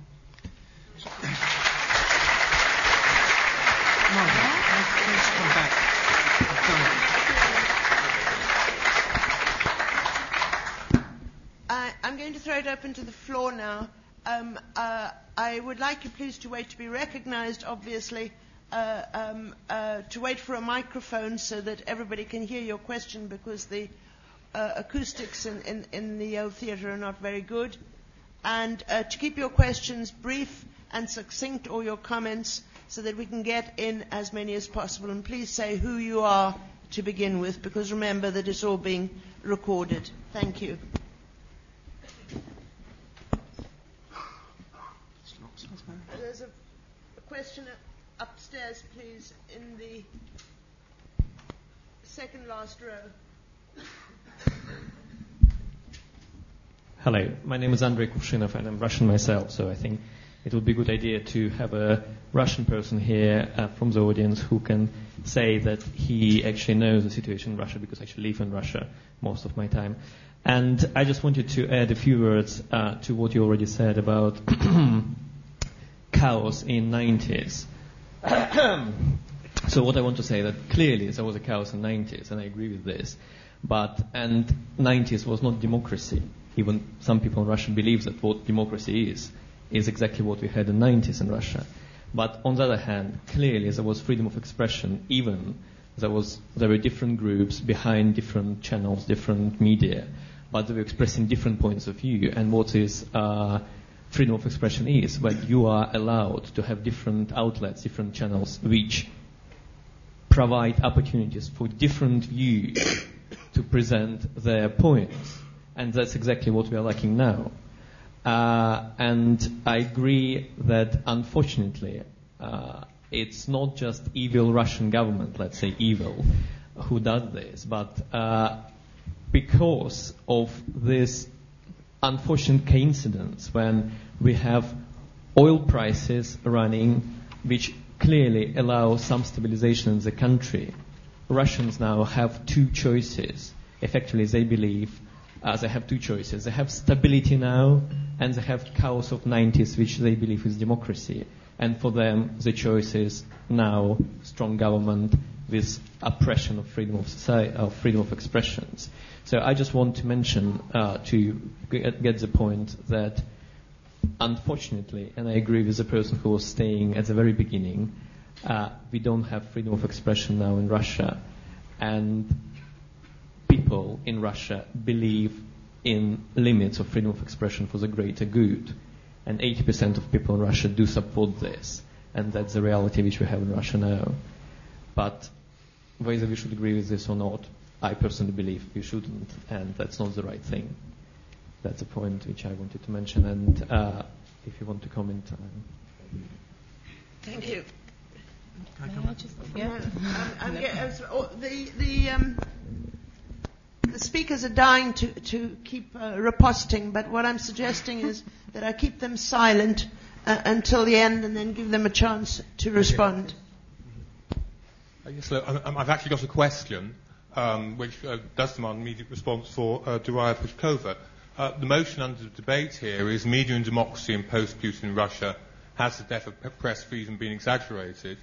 I, I'm going to throw it open to the floor now. Um, uh, I would like you please to wait to be recognized, obviously, uh, um, uh, to wait for a microphone so that everybody can hear your question because the uh, acoustics in, in, in the old theatre are not very good. And uh, to keep your questions brief and succinct all your comments so that we can get in as many as possible. And please say who you are to begin with because remember that it's all being recorded. Thank you. There's a, a question upstairs, please, in the second last row.
Hello, my name is Andrei Kuvshinov and I'm Russian myself, so I think it would be a good idea to have a Russian person here uh, from the audience who can say that he actually knows the situation in Russia because I actually live in Russia most of my time. And I just wanted to add a few words uh, to what you already said about chaos in 90s. so what I want to say that clearly there was a chaos in 90s, and I agree with this. But and 90s was not democracy. Even some people in Russia believe that what democracy is is exactly what we had in the 90s in Russia. But on the other hand, clearly there was freedom of expression. Even there was there were different groups behind different channels, different media, but they were expressing different points of view. And what is uh, freedom of expression is when you are allowed to have different outlets, different channels, which provide opportunities for different views to present their points. And that's exactly what we are lacking now. Uh, and I agree that unfortunately, uh, it's not just evil Russian government, let's say evil, who does this, but uh, because of this unfortunate coincidence when we have oil prices running, which clearly allow some stabilization in the country, Russians now have two choices. Effectively, they believe uh, they have two choices. They have stability now, and they have chaos of 90s, which they believe is democracy. And for them, the choice is now strong government with oppression of freedom of society, of freedom of expressions. So I just want to mention uh, to get, get the point that unfortunately, and I agree with the person who was staying at the very beginning, uh, we don't have freedom of expression now in Russia, and people in Russia believe in limits of freedom of expression for the greater good. And 80% of people in Russia do support this. And that's the reality which we have in Russia now. But whether we should agree with this or not, I personally believe we shouldn't, and that's not the right thing. That's a point which I wanted to mention. And uh, if you want to comment, uh,
Thank you.
May I just-
Yeah.
yeah.
Um, um, yeah, as- oh, the, the, um, the speakers are dying to, to keep uh, riposting, but what I'm suggesting is that I keep them silent uh, until the end and then give them a chance to respond.
Yes, look, I- I- I've actually got a question um, which uh, does demand immediate response for uh, Daria Pushkova. Uh, the motion under debate here is media and democracy in post-Putin Russia has the death of press freedom been exaggerated?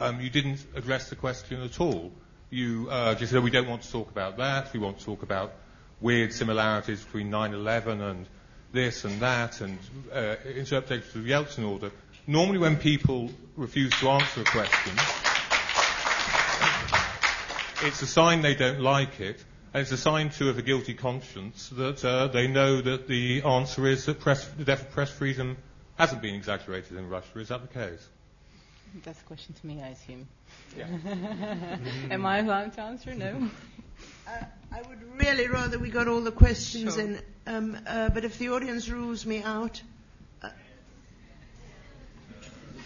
Um, you didn't address the question at all. You uh, just said we don't want to talk about that. We want to talk about weird similarities between 9/11 and this and that, and uh, interpretations of the Yeltsin order. Normally, when people refuse to answer a question, it's a sign they don't like it, and it's a sign too of a guilty conscience that uh, they know that the answer is that press, the death of press freedom hasn't been exaggerated in Russia. Is that the case?
That's a question to me, I assume. Am I allowed to answer? No.
Uh, I would really rather we got all the questions
Sure.
in, um, uh, but if the audience rules me out. Uh,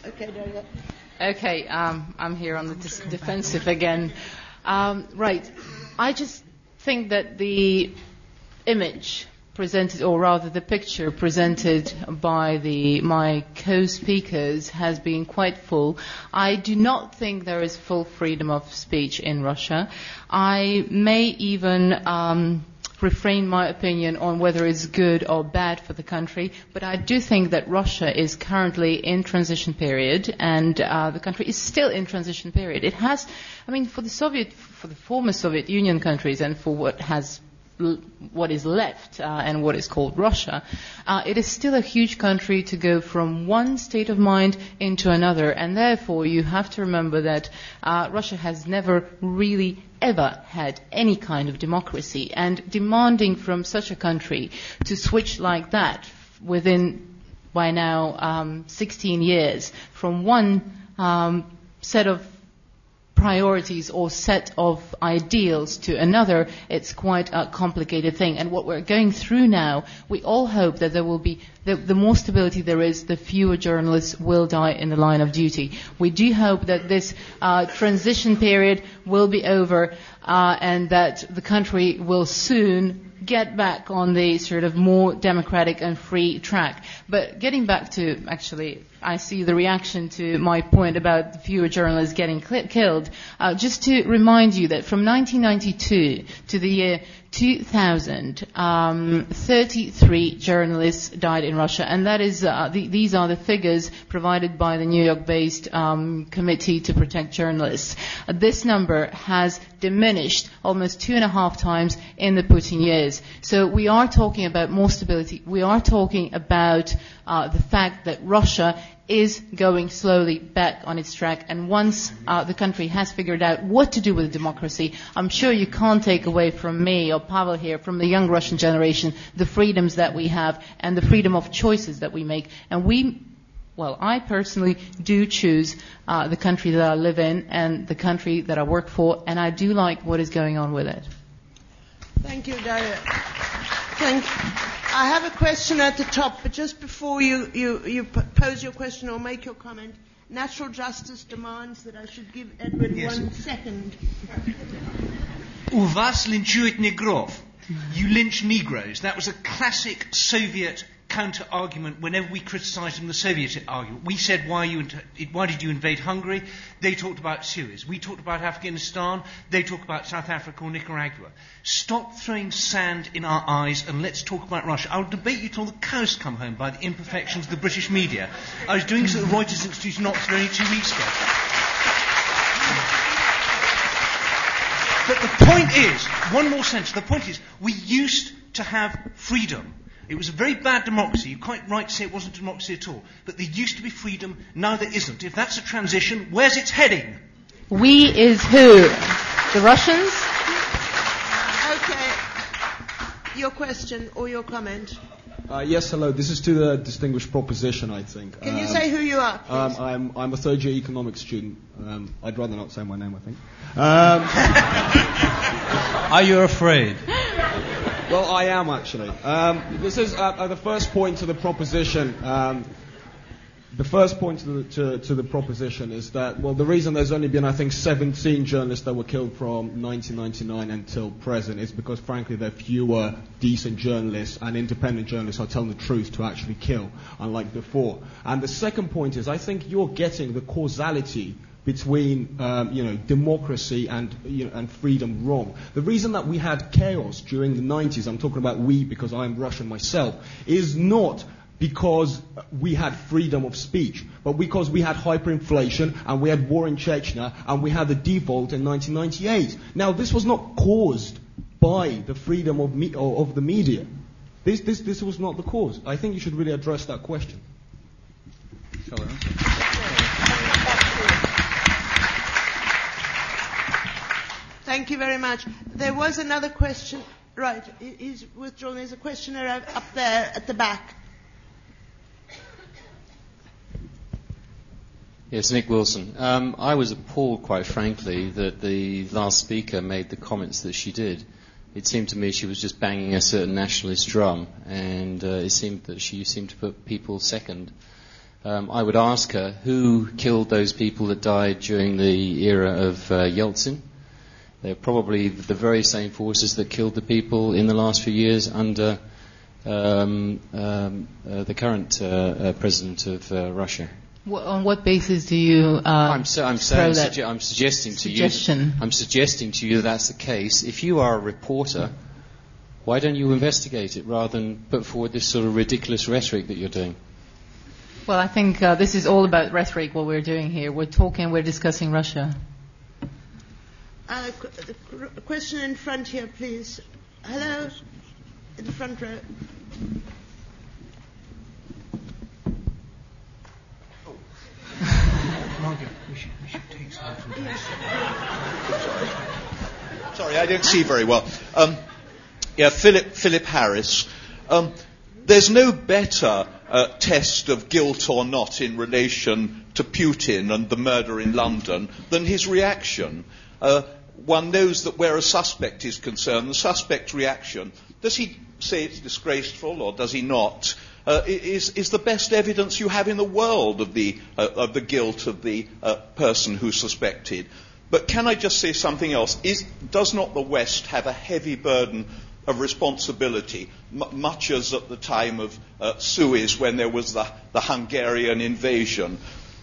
okay, Daria.
Okay, um, I'm here on the dis- defensive again. Um, right. I just think that the image presented, or rather the picture presented by the, my co-speakers has been quite full. I do not think there is full freedom of speech in Russia. I may even um, refrain my opinion on whether it's good or bad for the country, but I do think that Russia is currently in transition period, and uh, the country is still in transition period. It has, I mean, for the Soviet, for the former Soviet Union countries, and for what has what is left uh, and what is called Russia, uh, it is still a huge country to go from one state of mind into another, and therefore you have to remember that uh, Russia has never really ever had any kind of democracy, and demanding from such a country to switch like that within by now um, 16 years from one um, set of priorities or set of ideals to another, it's quite a complicated thing. And what we're going through now, we all hope that there will be, the, the more stability there is, the fewer journalists will die in the line of duty. We do hope that this uh, transition period will be over uh, and that the country will soon get back on the sort of more democratic and free track. But getting back to actually, I see the reaction to my point about fewer journalists getting killed. Uh, just to remind you that from 1992 to the year 2000, um, 33 journalists died in Russia, and that is uh, the, these are the figures provided by the New York-based um, Committee to Protect Journalists. Uh, this number has diminished almost two and a half times in the Putin years. So we are talking about more stability. We are talking about uh, the fact that Russia is going slowly back on its track. And once uh, the country has figured out what to do with democracy, I'm sure you can't take away from me or Pavel here, from the young Russian generation, the freedoms that we have and the freedom of choices that we make. And we, well, I personally do choose uh, the country that I live in and the country that I work for, and I do like what is going on with it.
Thank you, Daria. Thank I have a question at the top, but just before you, you, you p- pose your question or make your comment, natural justice demands that I should give Edward
Yes.
one second.
У вас линчуют негров. You lynch Negroes. That was a classic Soviet counter argument whenever we criticised them, the Soviet argument. We said, why, you, why did you invade Hungary? They talked about Suez. We talked about Afghanistan. They talked about South Africa or Nicaragua. Stop throwing sand in our eyes and let's talk about Russia. I'll debate you till the cows come home by the imperfections of the British media. I was doing this at the Reuters Institute in Oxford only two weeks ago. But the point is, one more sentence, the point is, we used to have freedom. It was a very bad democracy. You're quite right to say it wasn't a democracy at all. But there used to be freedom, now there isn't. If that's a transition, where's its heading?
We is who? The Russians?
Okay. Your question or your comment?
Uh, yes, hello. This is to the distinguished proposition, I think.
Can you
Um,
say who you are?
Um, I'm, I'm a third year economics student. Um, I'd rather not say my name, I think. Um,
Are you afraid?
Well, I am actually. Um, this is uh, uh, the first point to the proposition. Um, the first point to the, to, to the proposition is that, well, the reason there's only been, I think, 17 journalists that were killed from 1999 until present is because, frankly, there are fewer decent journalists and independent journalists are telling the truth to actually kill, unlike before. And the second point is, I think you're getting the causality between um, you know democracy and you know, and freedom wrong. The reason that we had chaos during the 90s, I'm talking about we because I'm Russian myself, is not because we had freedom of speech, but because we had hyperinflation and we had war in Chechnya and we had the default in 1998. Now this was not caused by the freedom of, me- of the media. This, this, this was not the cause. I think you should really address that question.
Shall I
Thank you very much. There was another question. Right, he- he's withdrawn. There's a questioner up up there at the back.
Yes, Nick Wilson. Um, I was appalled, quite frankly, that the last speaker made the comments that she did. It seemed to me she was just banging a certain nationalist drum, and uh, it seemed that she seemed to put people second. Um, I would ask her who killed those people that died during the era of uh, Yeltsin. They're probably the very same forces that killed the people in the last few years under um, um, uh, the current uh, uh, president of uh, Russia.
On what basis do you? Uh,
I'm, so, I'm, saying, sugge- I'm suggesting to
suggestion?
you. I'm suggesting to you that that's the case. If you are a reporter, why don't you investigate it rather than put forward this sort of ridiculous rhetoric that you're doing?
Well, I think uh, this is all about rhetoric. What we're doing here, we're talking, we're discussing Russia.
Uh, qu- qu- question in front here, please. Hello, in the front row.
Margaret, we should, we should take some from this.
Sorry, I don't see very well. Um, yeah, Philip, Philip Harris. Um, there's no better uh, test of guilt or not in relation to Putin and the murder in London than his reaction. Uh, one knows that where a suspect is concerned, the suspect's reaction, does he say it's disgraceful or does he not, uh, is, is the best evidence you have in the world of the, uh, of the guilt of the uh, person who's suspected. But can I just say something else? Is, does not the West have a heavy burden of responsibility, m- much as at the time of uh, Suez when there was the, the Hungarian invasion,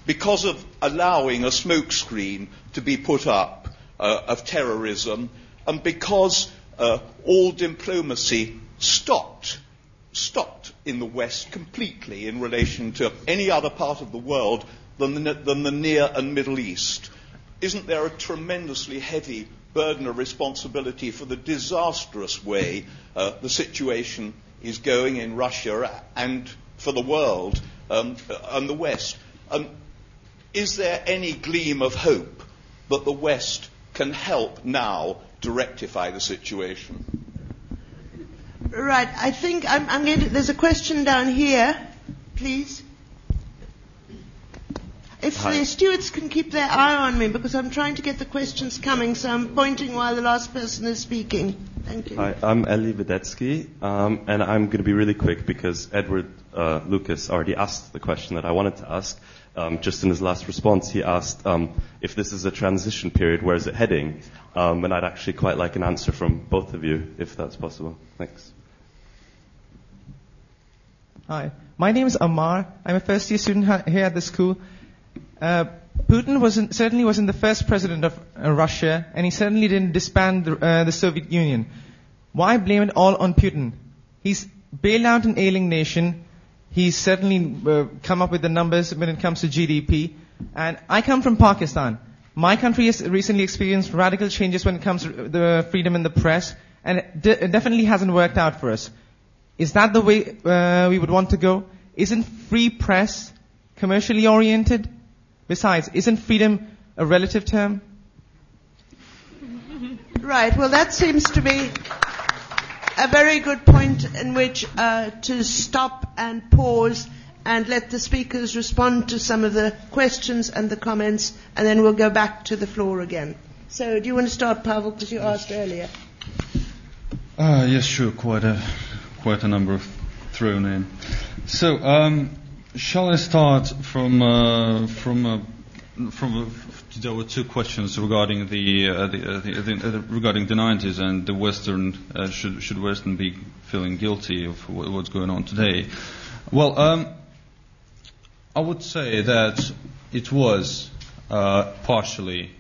because of allowing a smokescreen to be put up uh, of terrorism, and because uh, all diplomacy stopped stopped in the West completely in relation to any other part of the world than the, than the Near and Middle East. Isn't there a tremendously heavy burden of responsibility for the disastrous way uh, the situation is going in Russia and for the world um, and the West? Um, is there any gleam of hope that the West can help now to rectify the situation?
Right, I think I'm, I'm going to. There's a question down here, please. If
Hi.
the stewards can keep their eye on me, because I'm trying to get the questions coming, so I'm pointing while the last person is speaking. Thank you.
Hi, I'm Eli Vedetsky, um, and I'm going to be really quick because Edward uh, Lucas already asked the question that I wanted to ask. Um, just in his last response, he asked um, if this is a transition period, where is it heading? Um, and I'd actually quite like an answer from both of you, if that's possible. Thanks.
Hi, my name is Amar. I'm a first year student here at the school. Uh, Putin was in, certainly wasn't the first president of uh, Russia, and he certainly didn't disband the, uh, the Soviet Union. Why blame it all on Putin? He's bailed out an ailing nation. He's certainly uh, come up with the numbers when it comes to GDP. And I come from Pakistan. My country has recently experienced radical changes when it comes to the freedom in the press, and it, de- it definitely hasn't worked out for us. Is that the way uh, we would want to go? Isn't free press commercially oriented? Besides, isn't freedom a relative term?
Right, well, that seems to be. A very good point in which uh, to stop and pause and let the speakers respond to some of the questions and the comments, and then we'll go back to the floor again. So, do you want to start, Pavel, because you asked earlier?
Uh, yes, sure. Quite a quite a number of thrown in. So, um, shall I start from uh, from from there were two questions regarding the, uh, the, uh, the, the uh, regarding the 90s and the Western uh, should should Western be feeling guilty of wh- what's going on today? Well, um, I would say that it was uh, partially.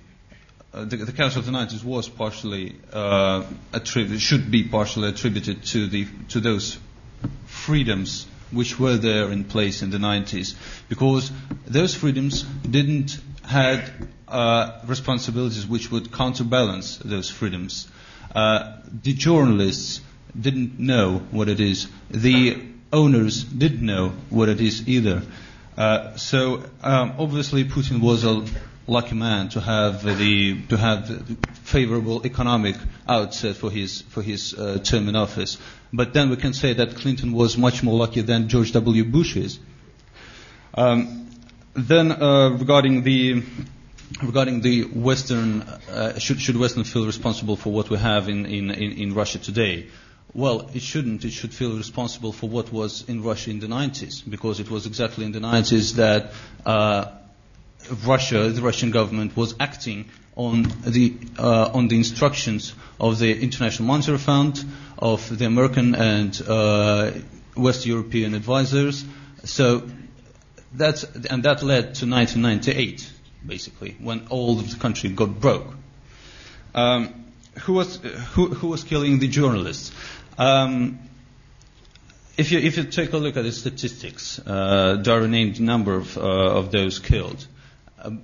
Uh, the, the of the 90s was partially uh, attributed, should be partially attributed to the to those freedoms which were there in place in the 90s, because those freedoms didn't had uh, responsibilities which would counterbalance those freedoms. Uh, the journalists didn't know what it is. The owners didn't know what it is either. Uh, so um, obviously Putin was a lucky man to have the to have favorable economic outset for his for his uh, term in office. But then we can say that Clinton was much more lucky than George W. Bush is. Um, then uh, regarding the regarding the Western, uh, should, should Western feel responsible for what we have in, in, in, Russia today? Well, it shouldn't. It should feel responsible for what was in Russia in the 90s, because it was exactly in the 90s that uh, Russia, the Russian government, was acting on the uh, on the instructions of the International Monetary Fund, of the American and uh, West European advisors. So that's and that led to 1998, basically, when all of the country got broke. Um, who was who, who was killing the journalists? Um, if you if you take a look at the statistics, uh, Daria named number of uh, of those killed. Um,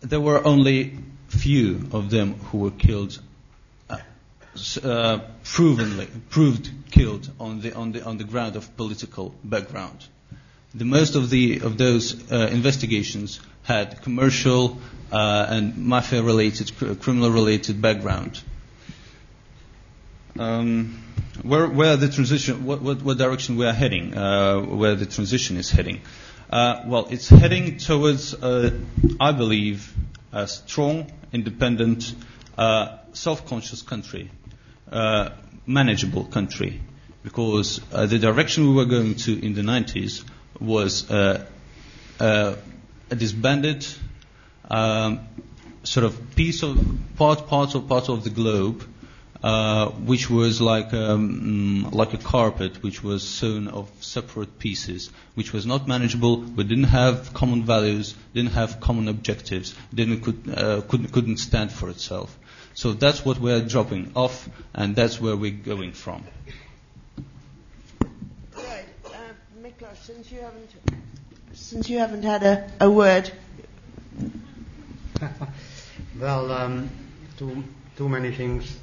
there were only few of them who were killed, uh, uh, provenly proved killed on the on the on the ground of political background. The most of the of those uh, investigations had commercial uh, and mafia-related, cr- criminal-related background. Um, where, where the transition, what, what, what direction we are heading, uh, where the transition is heading. Uh, well, it's heading towards, uh, I believe, a strong, independent, uh, self-conscious country, uh, manageable country, because uh, the direction we were going to in the 90s was uh, uh, a disbanded um, sort of piece of part, part of part of the globe uh, which was like um, mm, like a carpet, which was sewn of separate pieces, which was not manageable, but didn't have common values, didn't have common objectives, didn't could, uh, couldn't, couldn't stand for itself. So that's what we're dropping off, and that's where we're going from.
Right, uh, Miklos, since you haven't since you haven't had a, a word,
Well, um, too, too many things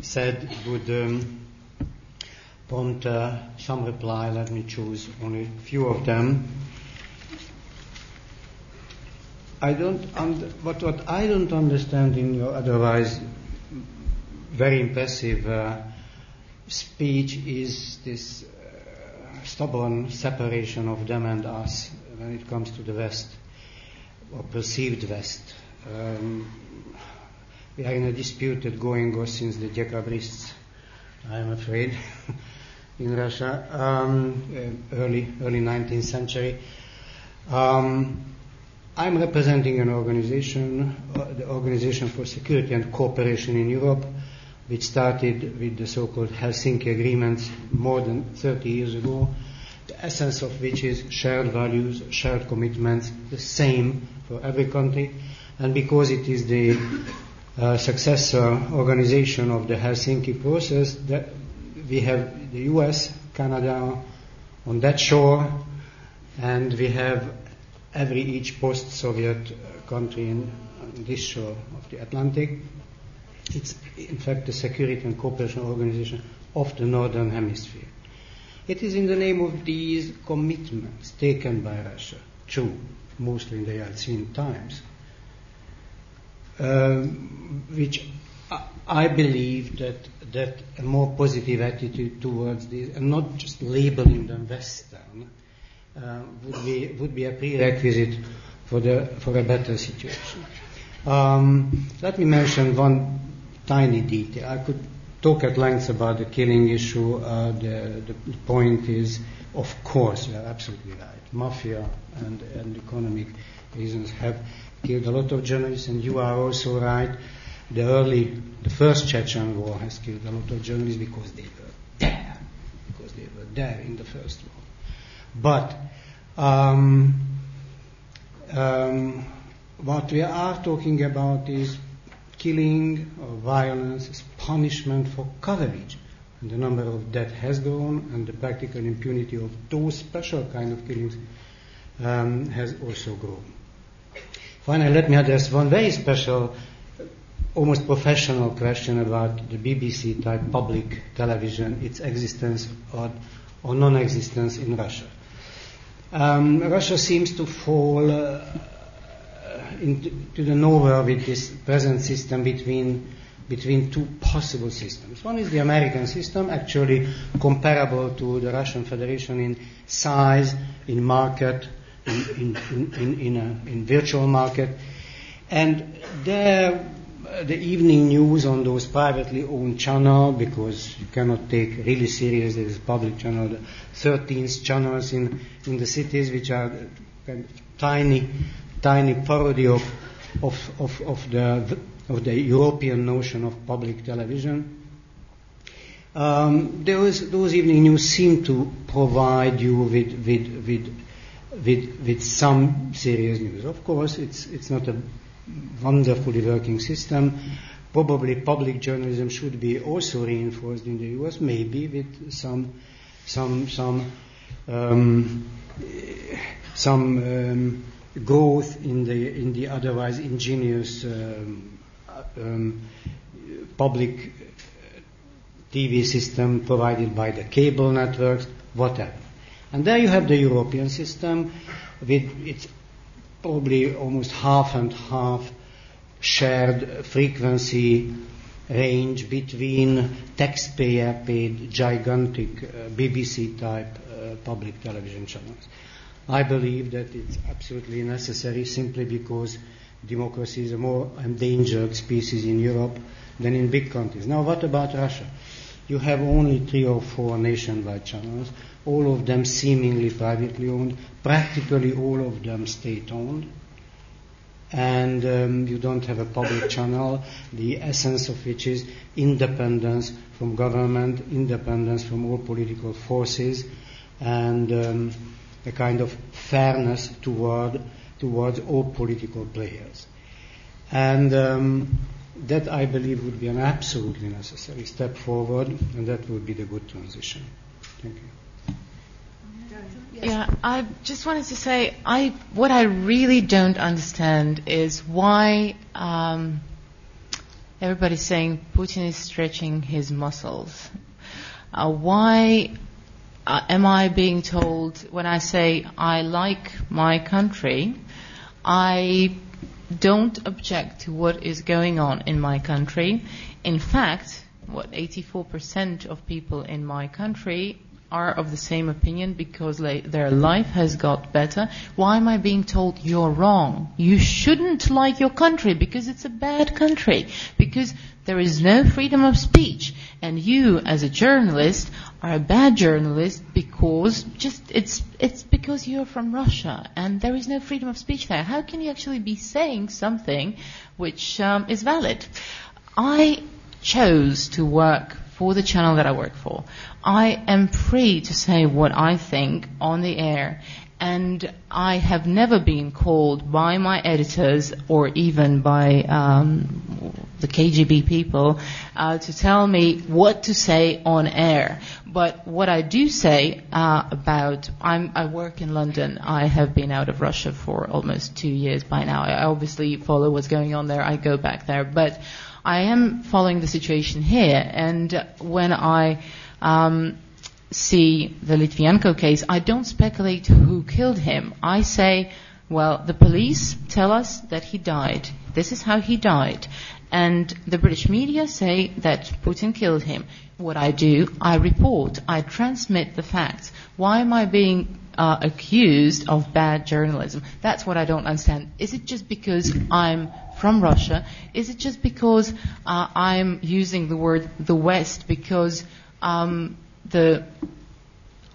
said would um, prompt uh, some reply. Let me choose only a few of them. I don't und- what, what I don't understand in your otherwise very impressive uh, speech is this stubborn separation of them and us when it comes to the West or perceived West. Um, we are in a disputed going on since the Decabrists, I am afraid, in Russia, um, uh, early early 19th century. Um, I'm representing an organization, uh, the Organization for Security and Cooperation in Europe, which started with the so-called Helsinki Agreements more than 30 years ago, the essence of which is shared values, shared commitments, the same for every country, and because it is the uh, successor organization of the Helsinki process, that we have the US, Canada on that shore, and we have every each post-Soviet country in, on this shore of the Atlantic. It's in fact the Security and Cooperation Organization of the Northern Hemisphere. It is in the name of these commitments taken by Russia, true, mostly in the Yeltsin times, um, which I believe that that a more positive attitude towards this, and not just labeling them Western, uh, would be would be a prerequisite for the for a better situation. Um, let me mention one tiny detail. I could talk at length about the killing issue. Uh, the, the point is, of course, you are absolutely right. Mafia and, and economic reasons have killed a lot of journalists, and you are also right. The early, the first Chechen war has killed a lot of journalists because they were there, because they were there in the first war. But um, um, what we are talking about is killing or violence as punishment for coverage. And the number of deaths has grown, and the practical impunity of those special kind of killings um, has also grown. Finally, let me address one very special, almost professional question about the BBC type public television, its existence or, or non existence in Russia. Um, Russia seems to fall uh, into the nowhere with this present system between between two possible systems. One is the American system, actually comparable to the Russian Federation in size, in market, in, in, in, in, a, in virtual market. And there, the evening news on those privately owned channels, because you cannot take really serious, there is public channel, the 13th channels in, in the cities, which are kind of tiny, tiny parody of, of, of, of the of the European notion of public television. Um, those, those evening news seem to provide you with, with, with, with, with some serious news. Of course, it's, it's not a wonderfully working system. Probably public journalism should be also reinforced in the US, maybe with some, some, some, um, some um, growth in the, in the otherwise ingenious um, um, public TV system provided by the cable networks, whatever. And there you have the European system with its probably almost half and half shared frequency range between taxpayer paid gigantic uh, BBC type uh, public television channels. I believe that it's absolutely necessary simply because democracy is a more endangered species in Europe than in big countries. Now, what about Russia? You have only three or four nationwide channels, all of them seemingly privately owned, practically all of them state owned. And um, you don't have a public channel, the essence of which is independence from government, independence from all political forces, and um, a kind of fairness toward towards all political players. And um, that, I believe, would be an absolutely necessary step forward, and that would be the good transition. Thank you.
Yeah, I just wanted to say, I what I really don't understand is why um, everybody's saying Putin is stretching his muscles. Uh, why Uh, am I being told when I say I like my country, I don't object to what is going on in my country. In fact, what 84% of people in my country are of the same opinion because their life has got better. Why am I being told you're wrong? You shouldn't like your country because it's a bad country, because there is no freedom of speech. And you, as a journalist, are a bad journalist because just it's it's because you're from Russia and there is no freedom of speech there. How can you actually be saying something which um, is valid? I chose to work for the channel that I work for. I am free to say what I think on the air. And I have never been called by my editors or even by um, the KGB people uh, to tell me what to say on air. But what I do say uh, about, I'm, I work in London. I have been out of Russia for almost two years by now. I obviously follow what's going on there. I go back there, but I am following the situation here. And when I um, see the Litvinenko case, I don't speculate who killed him. I say, well, the police tell us that he died. This is how he died. and the British media say that Putin killed him. What I do, I report, I transmit the facts. Why am I being uh, accused of bad journalism? That's what I don't understand. Is it just because I'm from Russia? Is it just because uh, I'm using the word the West because um, the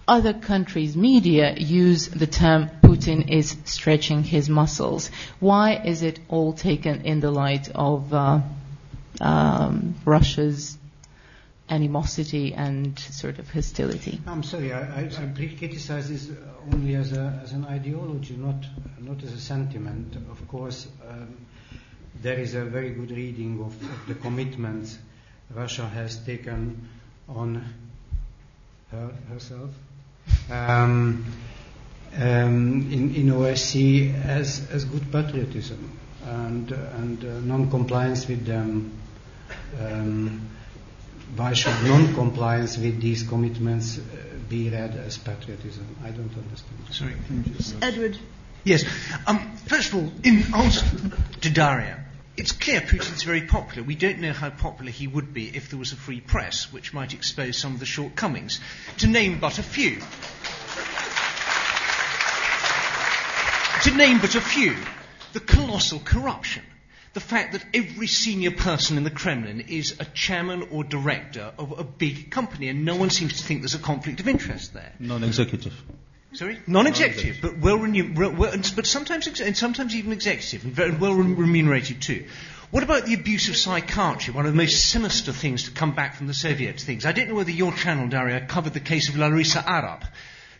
other countries' media use the term Putin is stretching his muscles. Why is it all taken in the light of uh, um, Russia's animosity and sort of hostility?
I'm sorry, I, I, I criticize this only as, a, as an ideology, not, not as a sentiment. Of course, um, there is a very good reading of, of the commitments Russia has taken on her, herself um, um, in, in OSCE as, as good patriotism and, uh, and uh, non-compliance with them. Um, why should non-compliance with these commitments uh, be read as patriotism? I don't understand.
Sorry, can you just...
Edward.
Yes. Um, first of all, in answer to Daria, it's clear Putin's very popular. We don't know how popular he would be if there was a free press, which might expose some of the shortcomings. To name but a few. To name but a few. The colossal corruption. The fact that every senior person in the Kremlin is a chairman or director of a big company, and no one seems to think there's a conflict of interest there.
Non-executive.
Sorry, non-executive, but well, well but sometimes ex- and sometimes even executive and very well remunerated too. What about the abuse of psychiatry? One of the most sinister things to come back from the Soviet things. I don't know whether your channel, Daria, covered the case of Larissa Arap,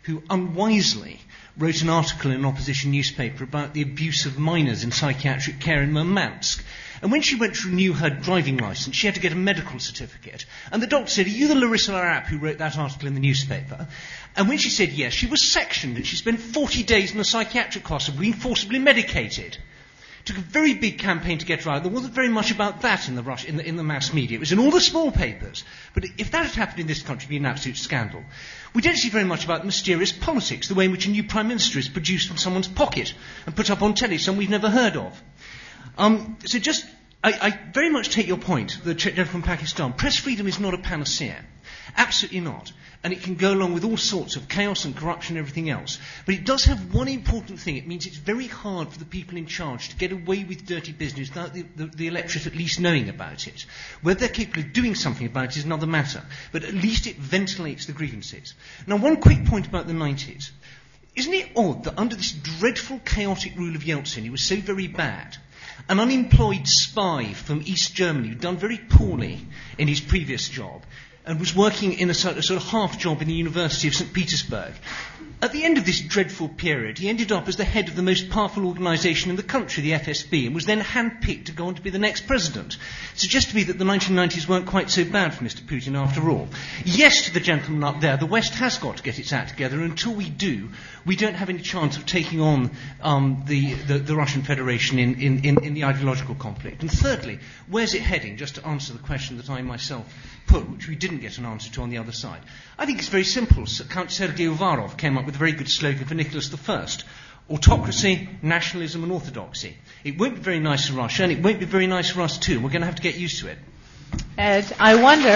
who unwisely wrote an article in an opposition newspaper about the abuse of minors in psychiatric care in Murmansk. And when she went to renew her driving license, she had to get a medical certificate. And the doctor said, Are you the Larissa Arap who wrote that article in the newspaper? And when she said yes, she was sectioned and she spent 40 days in a psychiatric hospital being forcibly medicated. Took a very big campaign to get her out. There wasn't very much about that in the, rush, in the, in the mass media. It was in all the small papers. But if that had happened in this country, it would be an absolute scandal. We don't see very much about mysterious politics, the way in which a new prime minister is produced from someone's pocket and put up on telly, some we've never heard of. Um, so just, I, I very much take your point, the gentleman from Pakistan. Press freedom is not a panacea. Absolutely not. And it can go along with all sorts of chaos and corruption and everything else. But it does have one important thing. It means it's very hard for the people in charge to get away with dirty business without the, the, the electorate at least knowing about it. Whether they're capable of doing something about it is another matter. But at least it ventilates the grievances. Now, one quick point about the 90s. Isn't it odd that under this dreadful, chaotic rule of Yeltsin, he was so very bad, an unemployed spy from East Germany who'd done very poorly in his previous job and was working in a sort, of half job in the University of St. Petersburg. At the end of this dreadful period, he ended up as the head of the most powerful organisation in the country, the FSB, and was then handpicked to go on to be the next president. Suggests to me that the 1990s weren't quite so bad for Mr. Putin after all. Yes, to the gentleman up there, the West has got to get its act together, and until we do, we don't have any chance of taking on um, the, the, the, Russian Federation in, in, in, in the ideological conflict. And thirdly, where's it heading? Just to answer the question that I myself put, which we didn't get an answer to on the other side. I think it's very simple. Count Sergei Uvarov came up with a very good slogan for Nicholas I. Autocracy, nationalism and orthodoxy. It won't be very nice for Russia and it won't be very nice for us too. We're going to have to get used to it.
Ed, I wonder.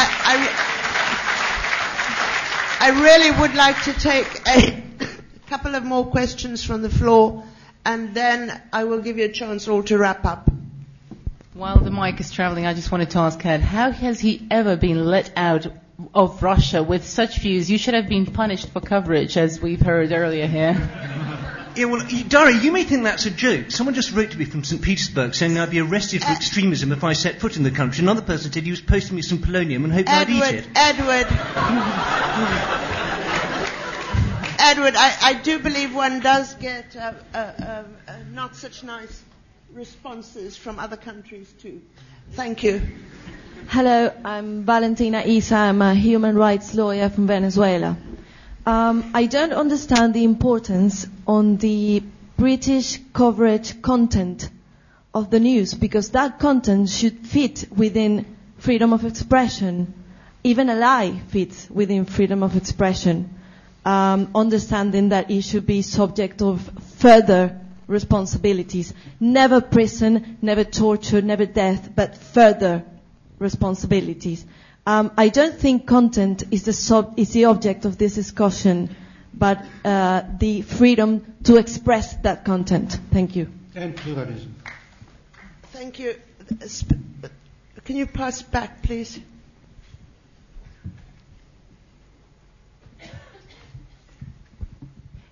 I, I, I really would like to take a couple of more questions from the floor and then I will give you a chance all to wrap up.
While the mic is traveling, I just wanted to ask Ed, how has he ever been let out of Russia with such views? You should have been punished for coverage, as we've heard earlier here.
Yeah, well, Dari, you may think that's a joke. Someone just wrote to me from St. Petersburg saying I'd be arrested for extremism if I set foot in the country. Another person said he was posting me some polonium and hoped
Edward,
I'd eat it.
Edward. Edward, I, I, do believe one does get uh, uh, uh, not such nice responses from other countries too. Thank you.
Hello, I'm Valentina Isa. I'm a human rights lawyer from Venezuela. Um, I don't understand the importance on the British coverage content of the news because that content should fit within freedom of expression. Even a lie fits within freedom of expression. Um, understanding that it should be subject of further responsibilities. Never prison, never torture, never death, but further responsibilities. Um, I don't think content is the, sub- is the object of this discussion, but uh, the freedom to express that content. Thank you.
And pluralism.
Thank you. Sp- Can you pass back, please?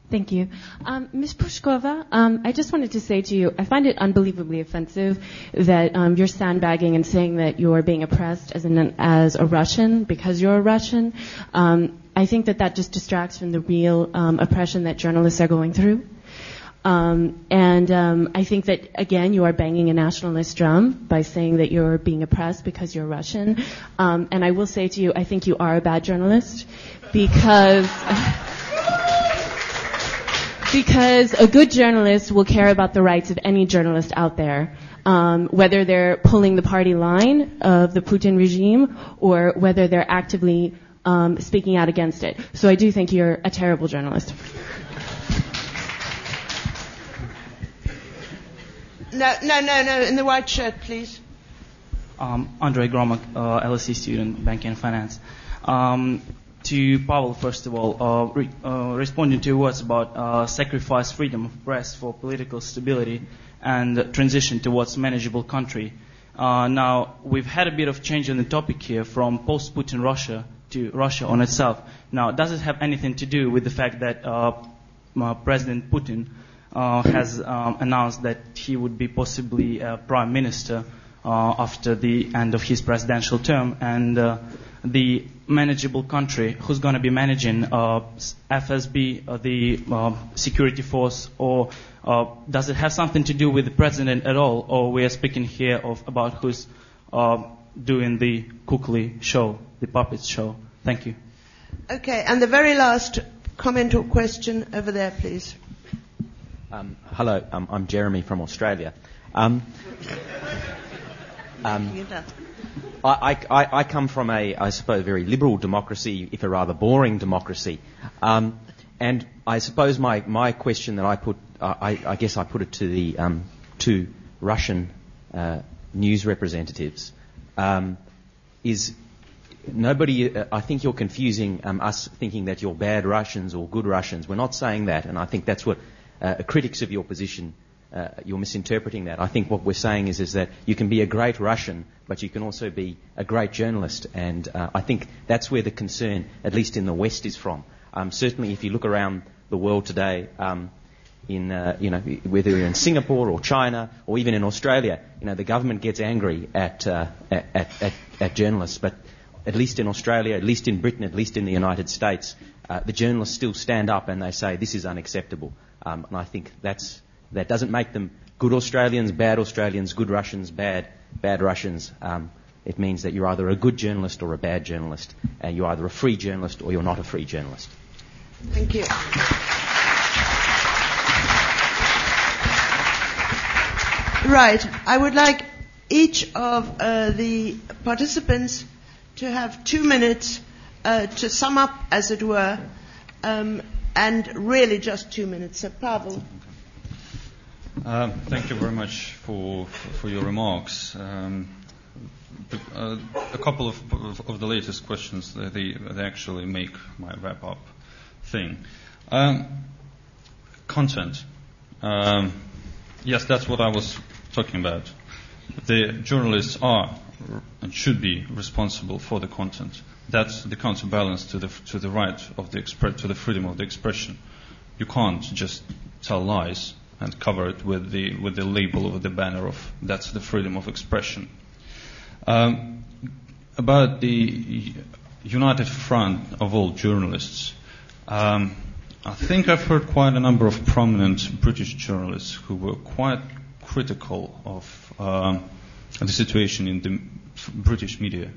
Thank you. Um, Ms. Pushkova, um, I just wanted to say to you, I find it unbelievably offensive that um, you're sandbagging and saying that you're being oppressed as, an, as a Russian because you're a Russian. Um, I think that that just distracts from the real um, oppression that journalists are going through. Um, and I think that again, you are banging a nationalist drum by saying that you're being oppressed because you're Russian. And I will say to you, I think you are a bad journalist because. because a good journalist will care about the rights of any journalist out there, um, whether they're pulling the party line of the Putin regime or whether they're actively um, speaking out against it. So I do think you're a terrible journalist.
No, no, no, no. In the white shirt, please.
Um, Andre Gromak, uh, LSE student, banking and finance. Um, to Pavel, first of all, uh, re- uh, responding to your words about uh, sacrifice freedom of press for political stability and transition towards manageable country. Uh, now, we've had a bit of change in the topic here from post-Putin Russia to Russia on itself. Now, does it have anything to do with the fact that uh, uh, President Putin has um, announced that he would be possibly prime minister after the end of his presidential term, and the manageable country who's going to be managing uh, FSB, uh, the uh, security force, or uh, does it have something to do with the president at all, or we are speaking here of about who's uh, doing the Kukli show, the puppet show? Thank you.
Okay, and the very last comment or question over there, please.
Um, hello, um, I'm Jeremy from Australia. I, I, I come from a, I suppose, very liberal democracy, if a rather boring democracy. Um, and I suppose my, my question that I put, uh, I, I guess I put it to the um, two Russian uh, news representatives, um, is nobody, uh, I think you're confusing um, us thinking that you're bad Russians or good Russians. We're not saying that, and I think that's what uh, critics of your position, uh, you're misinterpreting that. I think what we're saying is, is that you can be a great Russian, but you can also be a great journalist, and uh, I think that's where the concern, at least in the West, is from. Um, certainly, if you look around the world today, um, in uh, you know whether you're in Singapore or China or even in Australia, you know the government gets angry at uh, at, at, at journalists, but at least in Australia, at least in Britain, at least in the United States, uh, the journalists still stand up and they say this is unacceptable. Um, and I think that's that doesn't make them good Australians, bad Australians, good Russians, bad bad Russians. Um, it means that you're either a good journalist or a bad journalist, and you're either a free journalist or you're not a free journalist.
Thank you. Right. I would like each of uh, the participants to have two minutes uh, to sum up, as it were, um, and really just two minutes. So, Pavel.
Uh, thank you very much for, your remarks. Um, uh, a couple of, the latest questions, they, actually make my wrap up thing. Um, content. Um, yes, that's what I was talking about. The journalists are and should be responsible for the content. That's the counterbalance to the, to the right of the expre- to the freedom of the expression. You can't just tell lies and cover it with the, with the label or the banner of that's the freedom of expression. Um, about the united front of all journalists, um, I think I've heard quite a number of prominent British journalists who were quite critical of um, the situation in the British media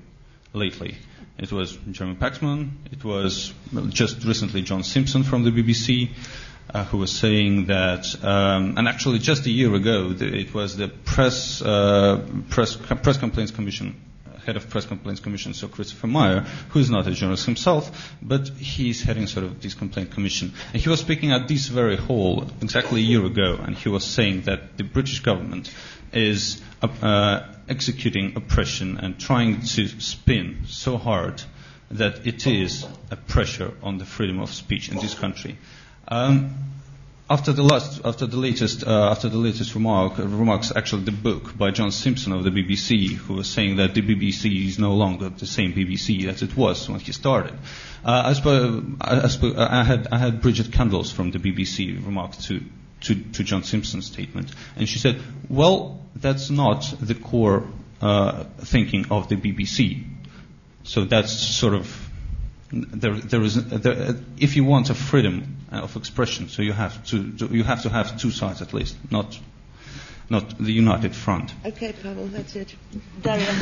lately. It was Jeremy Paxman, it was just recently John Simpson from the BBC, uh, who was saying that, um, and actually just a year ago, the, it was the press, uh, press, press complaints commission head of press complaints commission, so Christopher Meyer, who is not a journalist himself, but he's heading sort of this complaint commission. And he was speaking at this very hall exactly a year ago, and he was saying that the British government is uh, uh, executing oppression and trying to spin so hard that it is a pressure on the freedom of speech in this country. Um, after the last, after the latest, uh, after the latest remark, remarks, actually the book by John Simpson of the BBC, who was saying that the BBC is no longer the same BBC as it was when he started. Uh, I, I, suppose, I, had, I had Bridget Kendall from the BBC remark to, to, to John Simpson's statement, and she said, "Well, that's not the core uh, thinking of the BBC. So that's sort of there, there is, there, if you want a freedom of expression, so you have to, you have to have two sides at least, not, not the united front.
Okay, Pavel, that's it. Daria.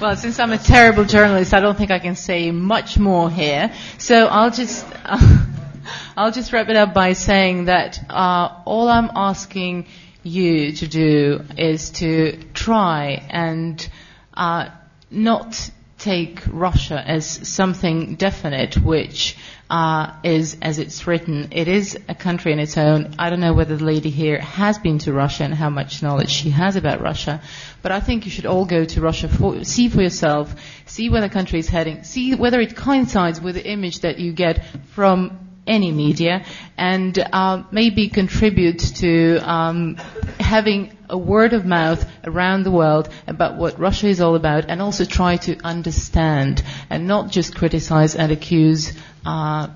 Well, since I'm a terrible journalist, I don't think I can say much more here. So I'll just, I'll just wrap it up by saying that uh, all I'm asking you to do is to try and uh, not take Russia as something definite, which uh, is, as it's written, it is a country in its own. I don't know whether the lady here has been to Russia and how much knowledge she has about Russia, but I think you should all go to Russia, for, see for yourself, see where the country is heading, see whether it coincides with the image that you get from any media and uh, maybe contribute to um, having a word of mouth around the world about what Russia is all about and also try to understand and not just criticize and accuse uh,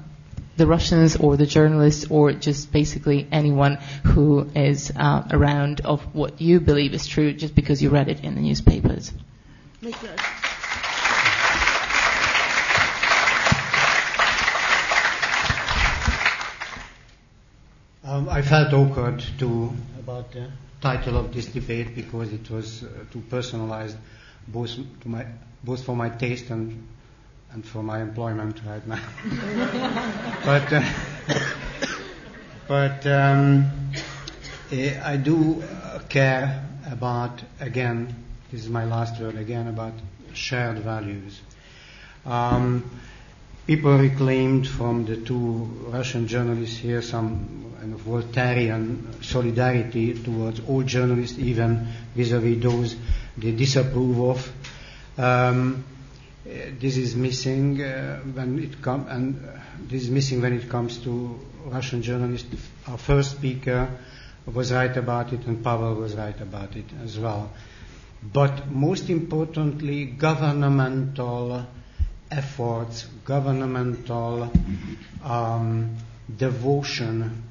the Russians or the journalists or just basically anyone who is uh, around of what you believe is true just because you read it in the newspapers.
Um, I felt awkward to about the title of this debate because it was uh, too personalized, both to my both for my taste and and for my employment right now. but uh, but um, eh, I do uh, care about again. This is my last word again about shared values. Um, people reclaimed from the two Russian journalists here some kind of Voltairean solidarity towards all journalists, even vis-à-vis those they disapprove of. Um, this is missing uh, when it comes, and uh, this is missing when it comes to Russian journalists. Our first speaker was right about it, and Pavel was right about it as well. But most importantly, governmental efforts, governmental um, devotion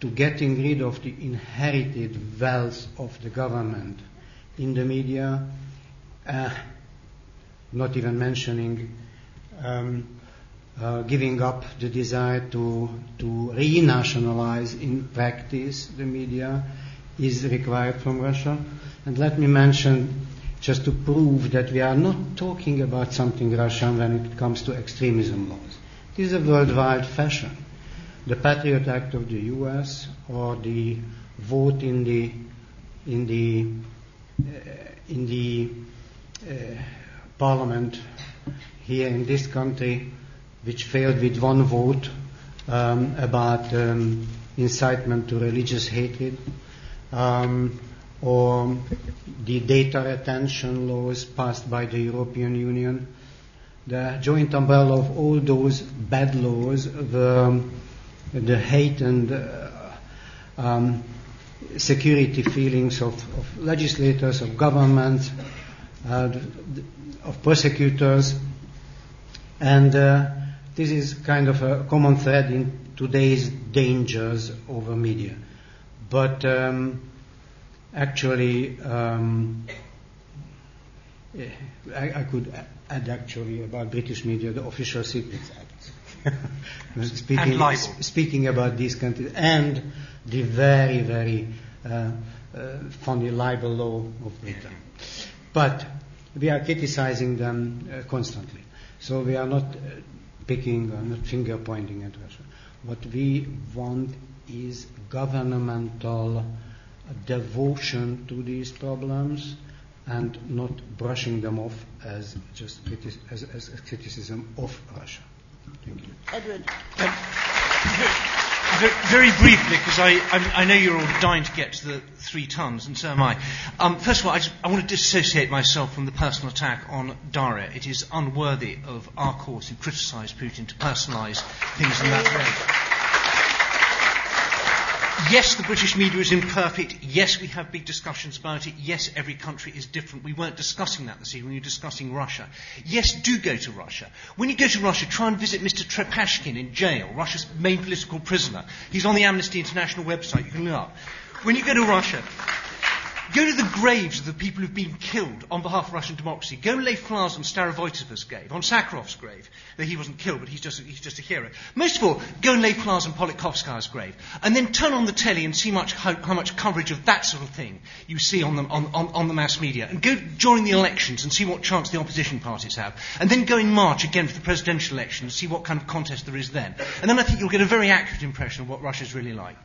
to getting rid of the inherited wealth of the government in the media, uh, not even mentioning um, uh, giving up the desire to, to renationalize in practice the media is required from Russia. And let me mention just to prove that we are not talking about something Russian when it comes to extremism laws. This is a worldwide fashion. The Patriot Act of the U.S. or the vote in the in the uh, in the uh, parliament here in this country, which failed with one vote um, about um, incitement to religious hatred. Um, or the data retention laws passed by the European Union. The joint umbrella of all those bad laws were the hate and uh, um, security feelings of, of, legislators, of governments, uh, of prosecutors, and uh, this is kind of a common thread in today's dangers over media. But um, actually, um, I, I, could add actually about British media the Official Secrets Act. Speaking,
and
speaking about these countries and the very, very uh, uh, funny libel law of Britain. But we are criticizing them uh, constantly. So we are not uh, picking or not finger pointing at Russia. What we want is governmental devotion to these problems and not brushing them off as just criti- as, as criticism of Russia.
Edward.
Very, very briefly, because I, I, I know you're all dying to get to the three tons, and so am I. Um, first of all, I, just, I want to dissociate myself from the personal attack on Daria. It is unworthy of our course who criticise Putin to personalise things in that way. Yes, the British media is imperfect. Yes, we have big discussions about it. Yes, every country is different. We weren't discussing that this evening. We were discussing Russia. Yes, do go to Russia. When you go to Russia, try and visit Mr. Trepashkin in jail, Russia's main political prisoner. He's on the Amnesty International website. You can look up. When you go to Russia, Go to the graves of the people who've been killed on behalf of Russian democracy. Go and lay flowers on Starovoytova's grave, on Sakharov's grave. Though he wasn't killed, but he's just, he's just a hero. Most of all, go and lay flowers on Politkovskaya's grave. And then turn on the telly and see much, how, how much coverage of that sort of thing you see on the, on, on, on the mass media. And go during the elections and see what chance the opposition parties have. And then go in March again for the presidential election and see what kind of contest there is then. And then I think you'll get a very accurate impression of what Russia's really like.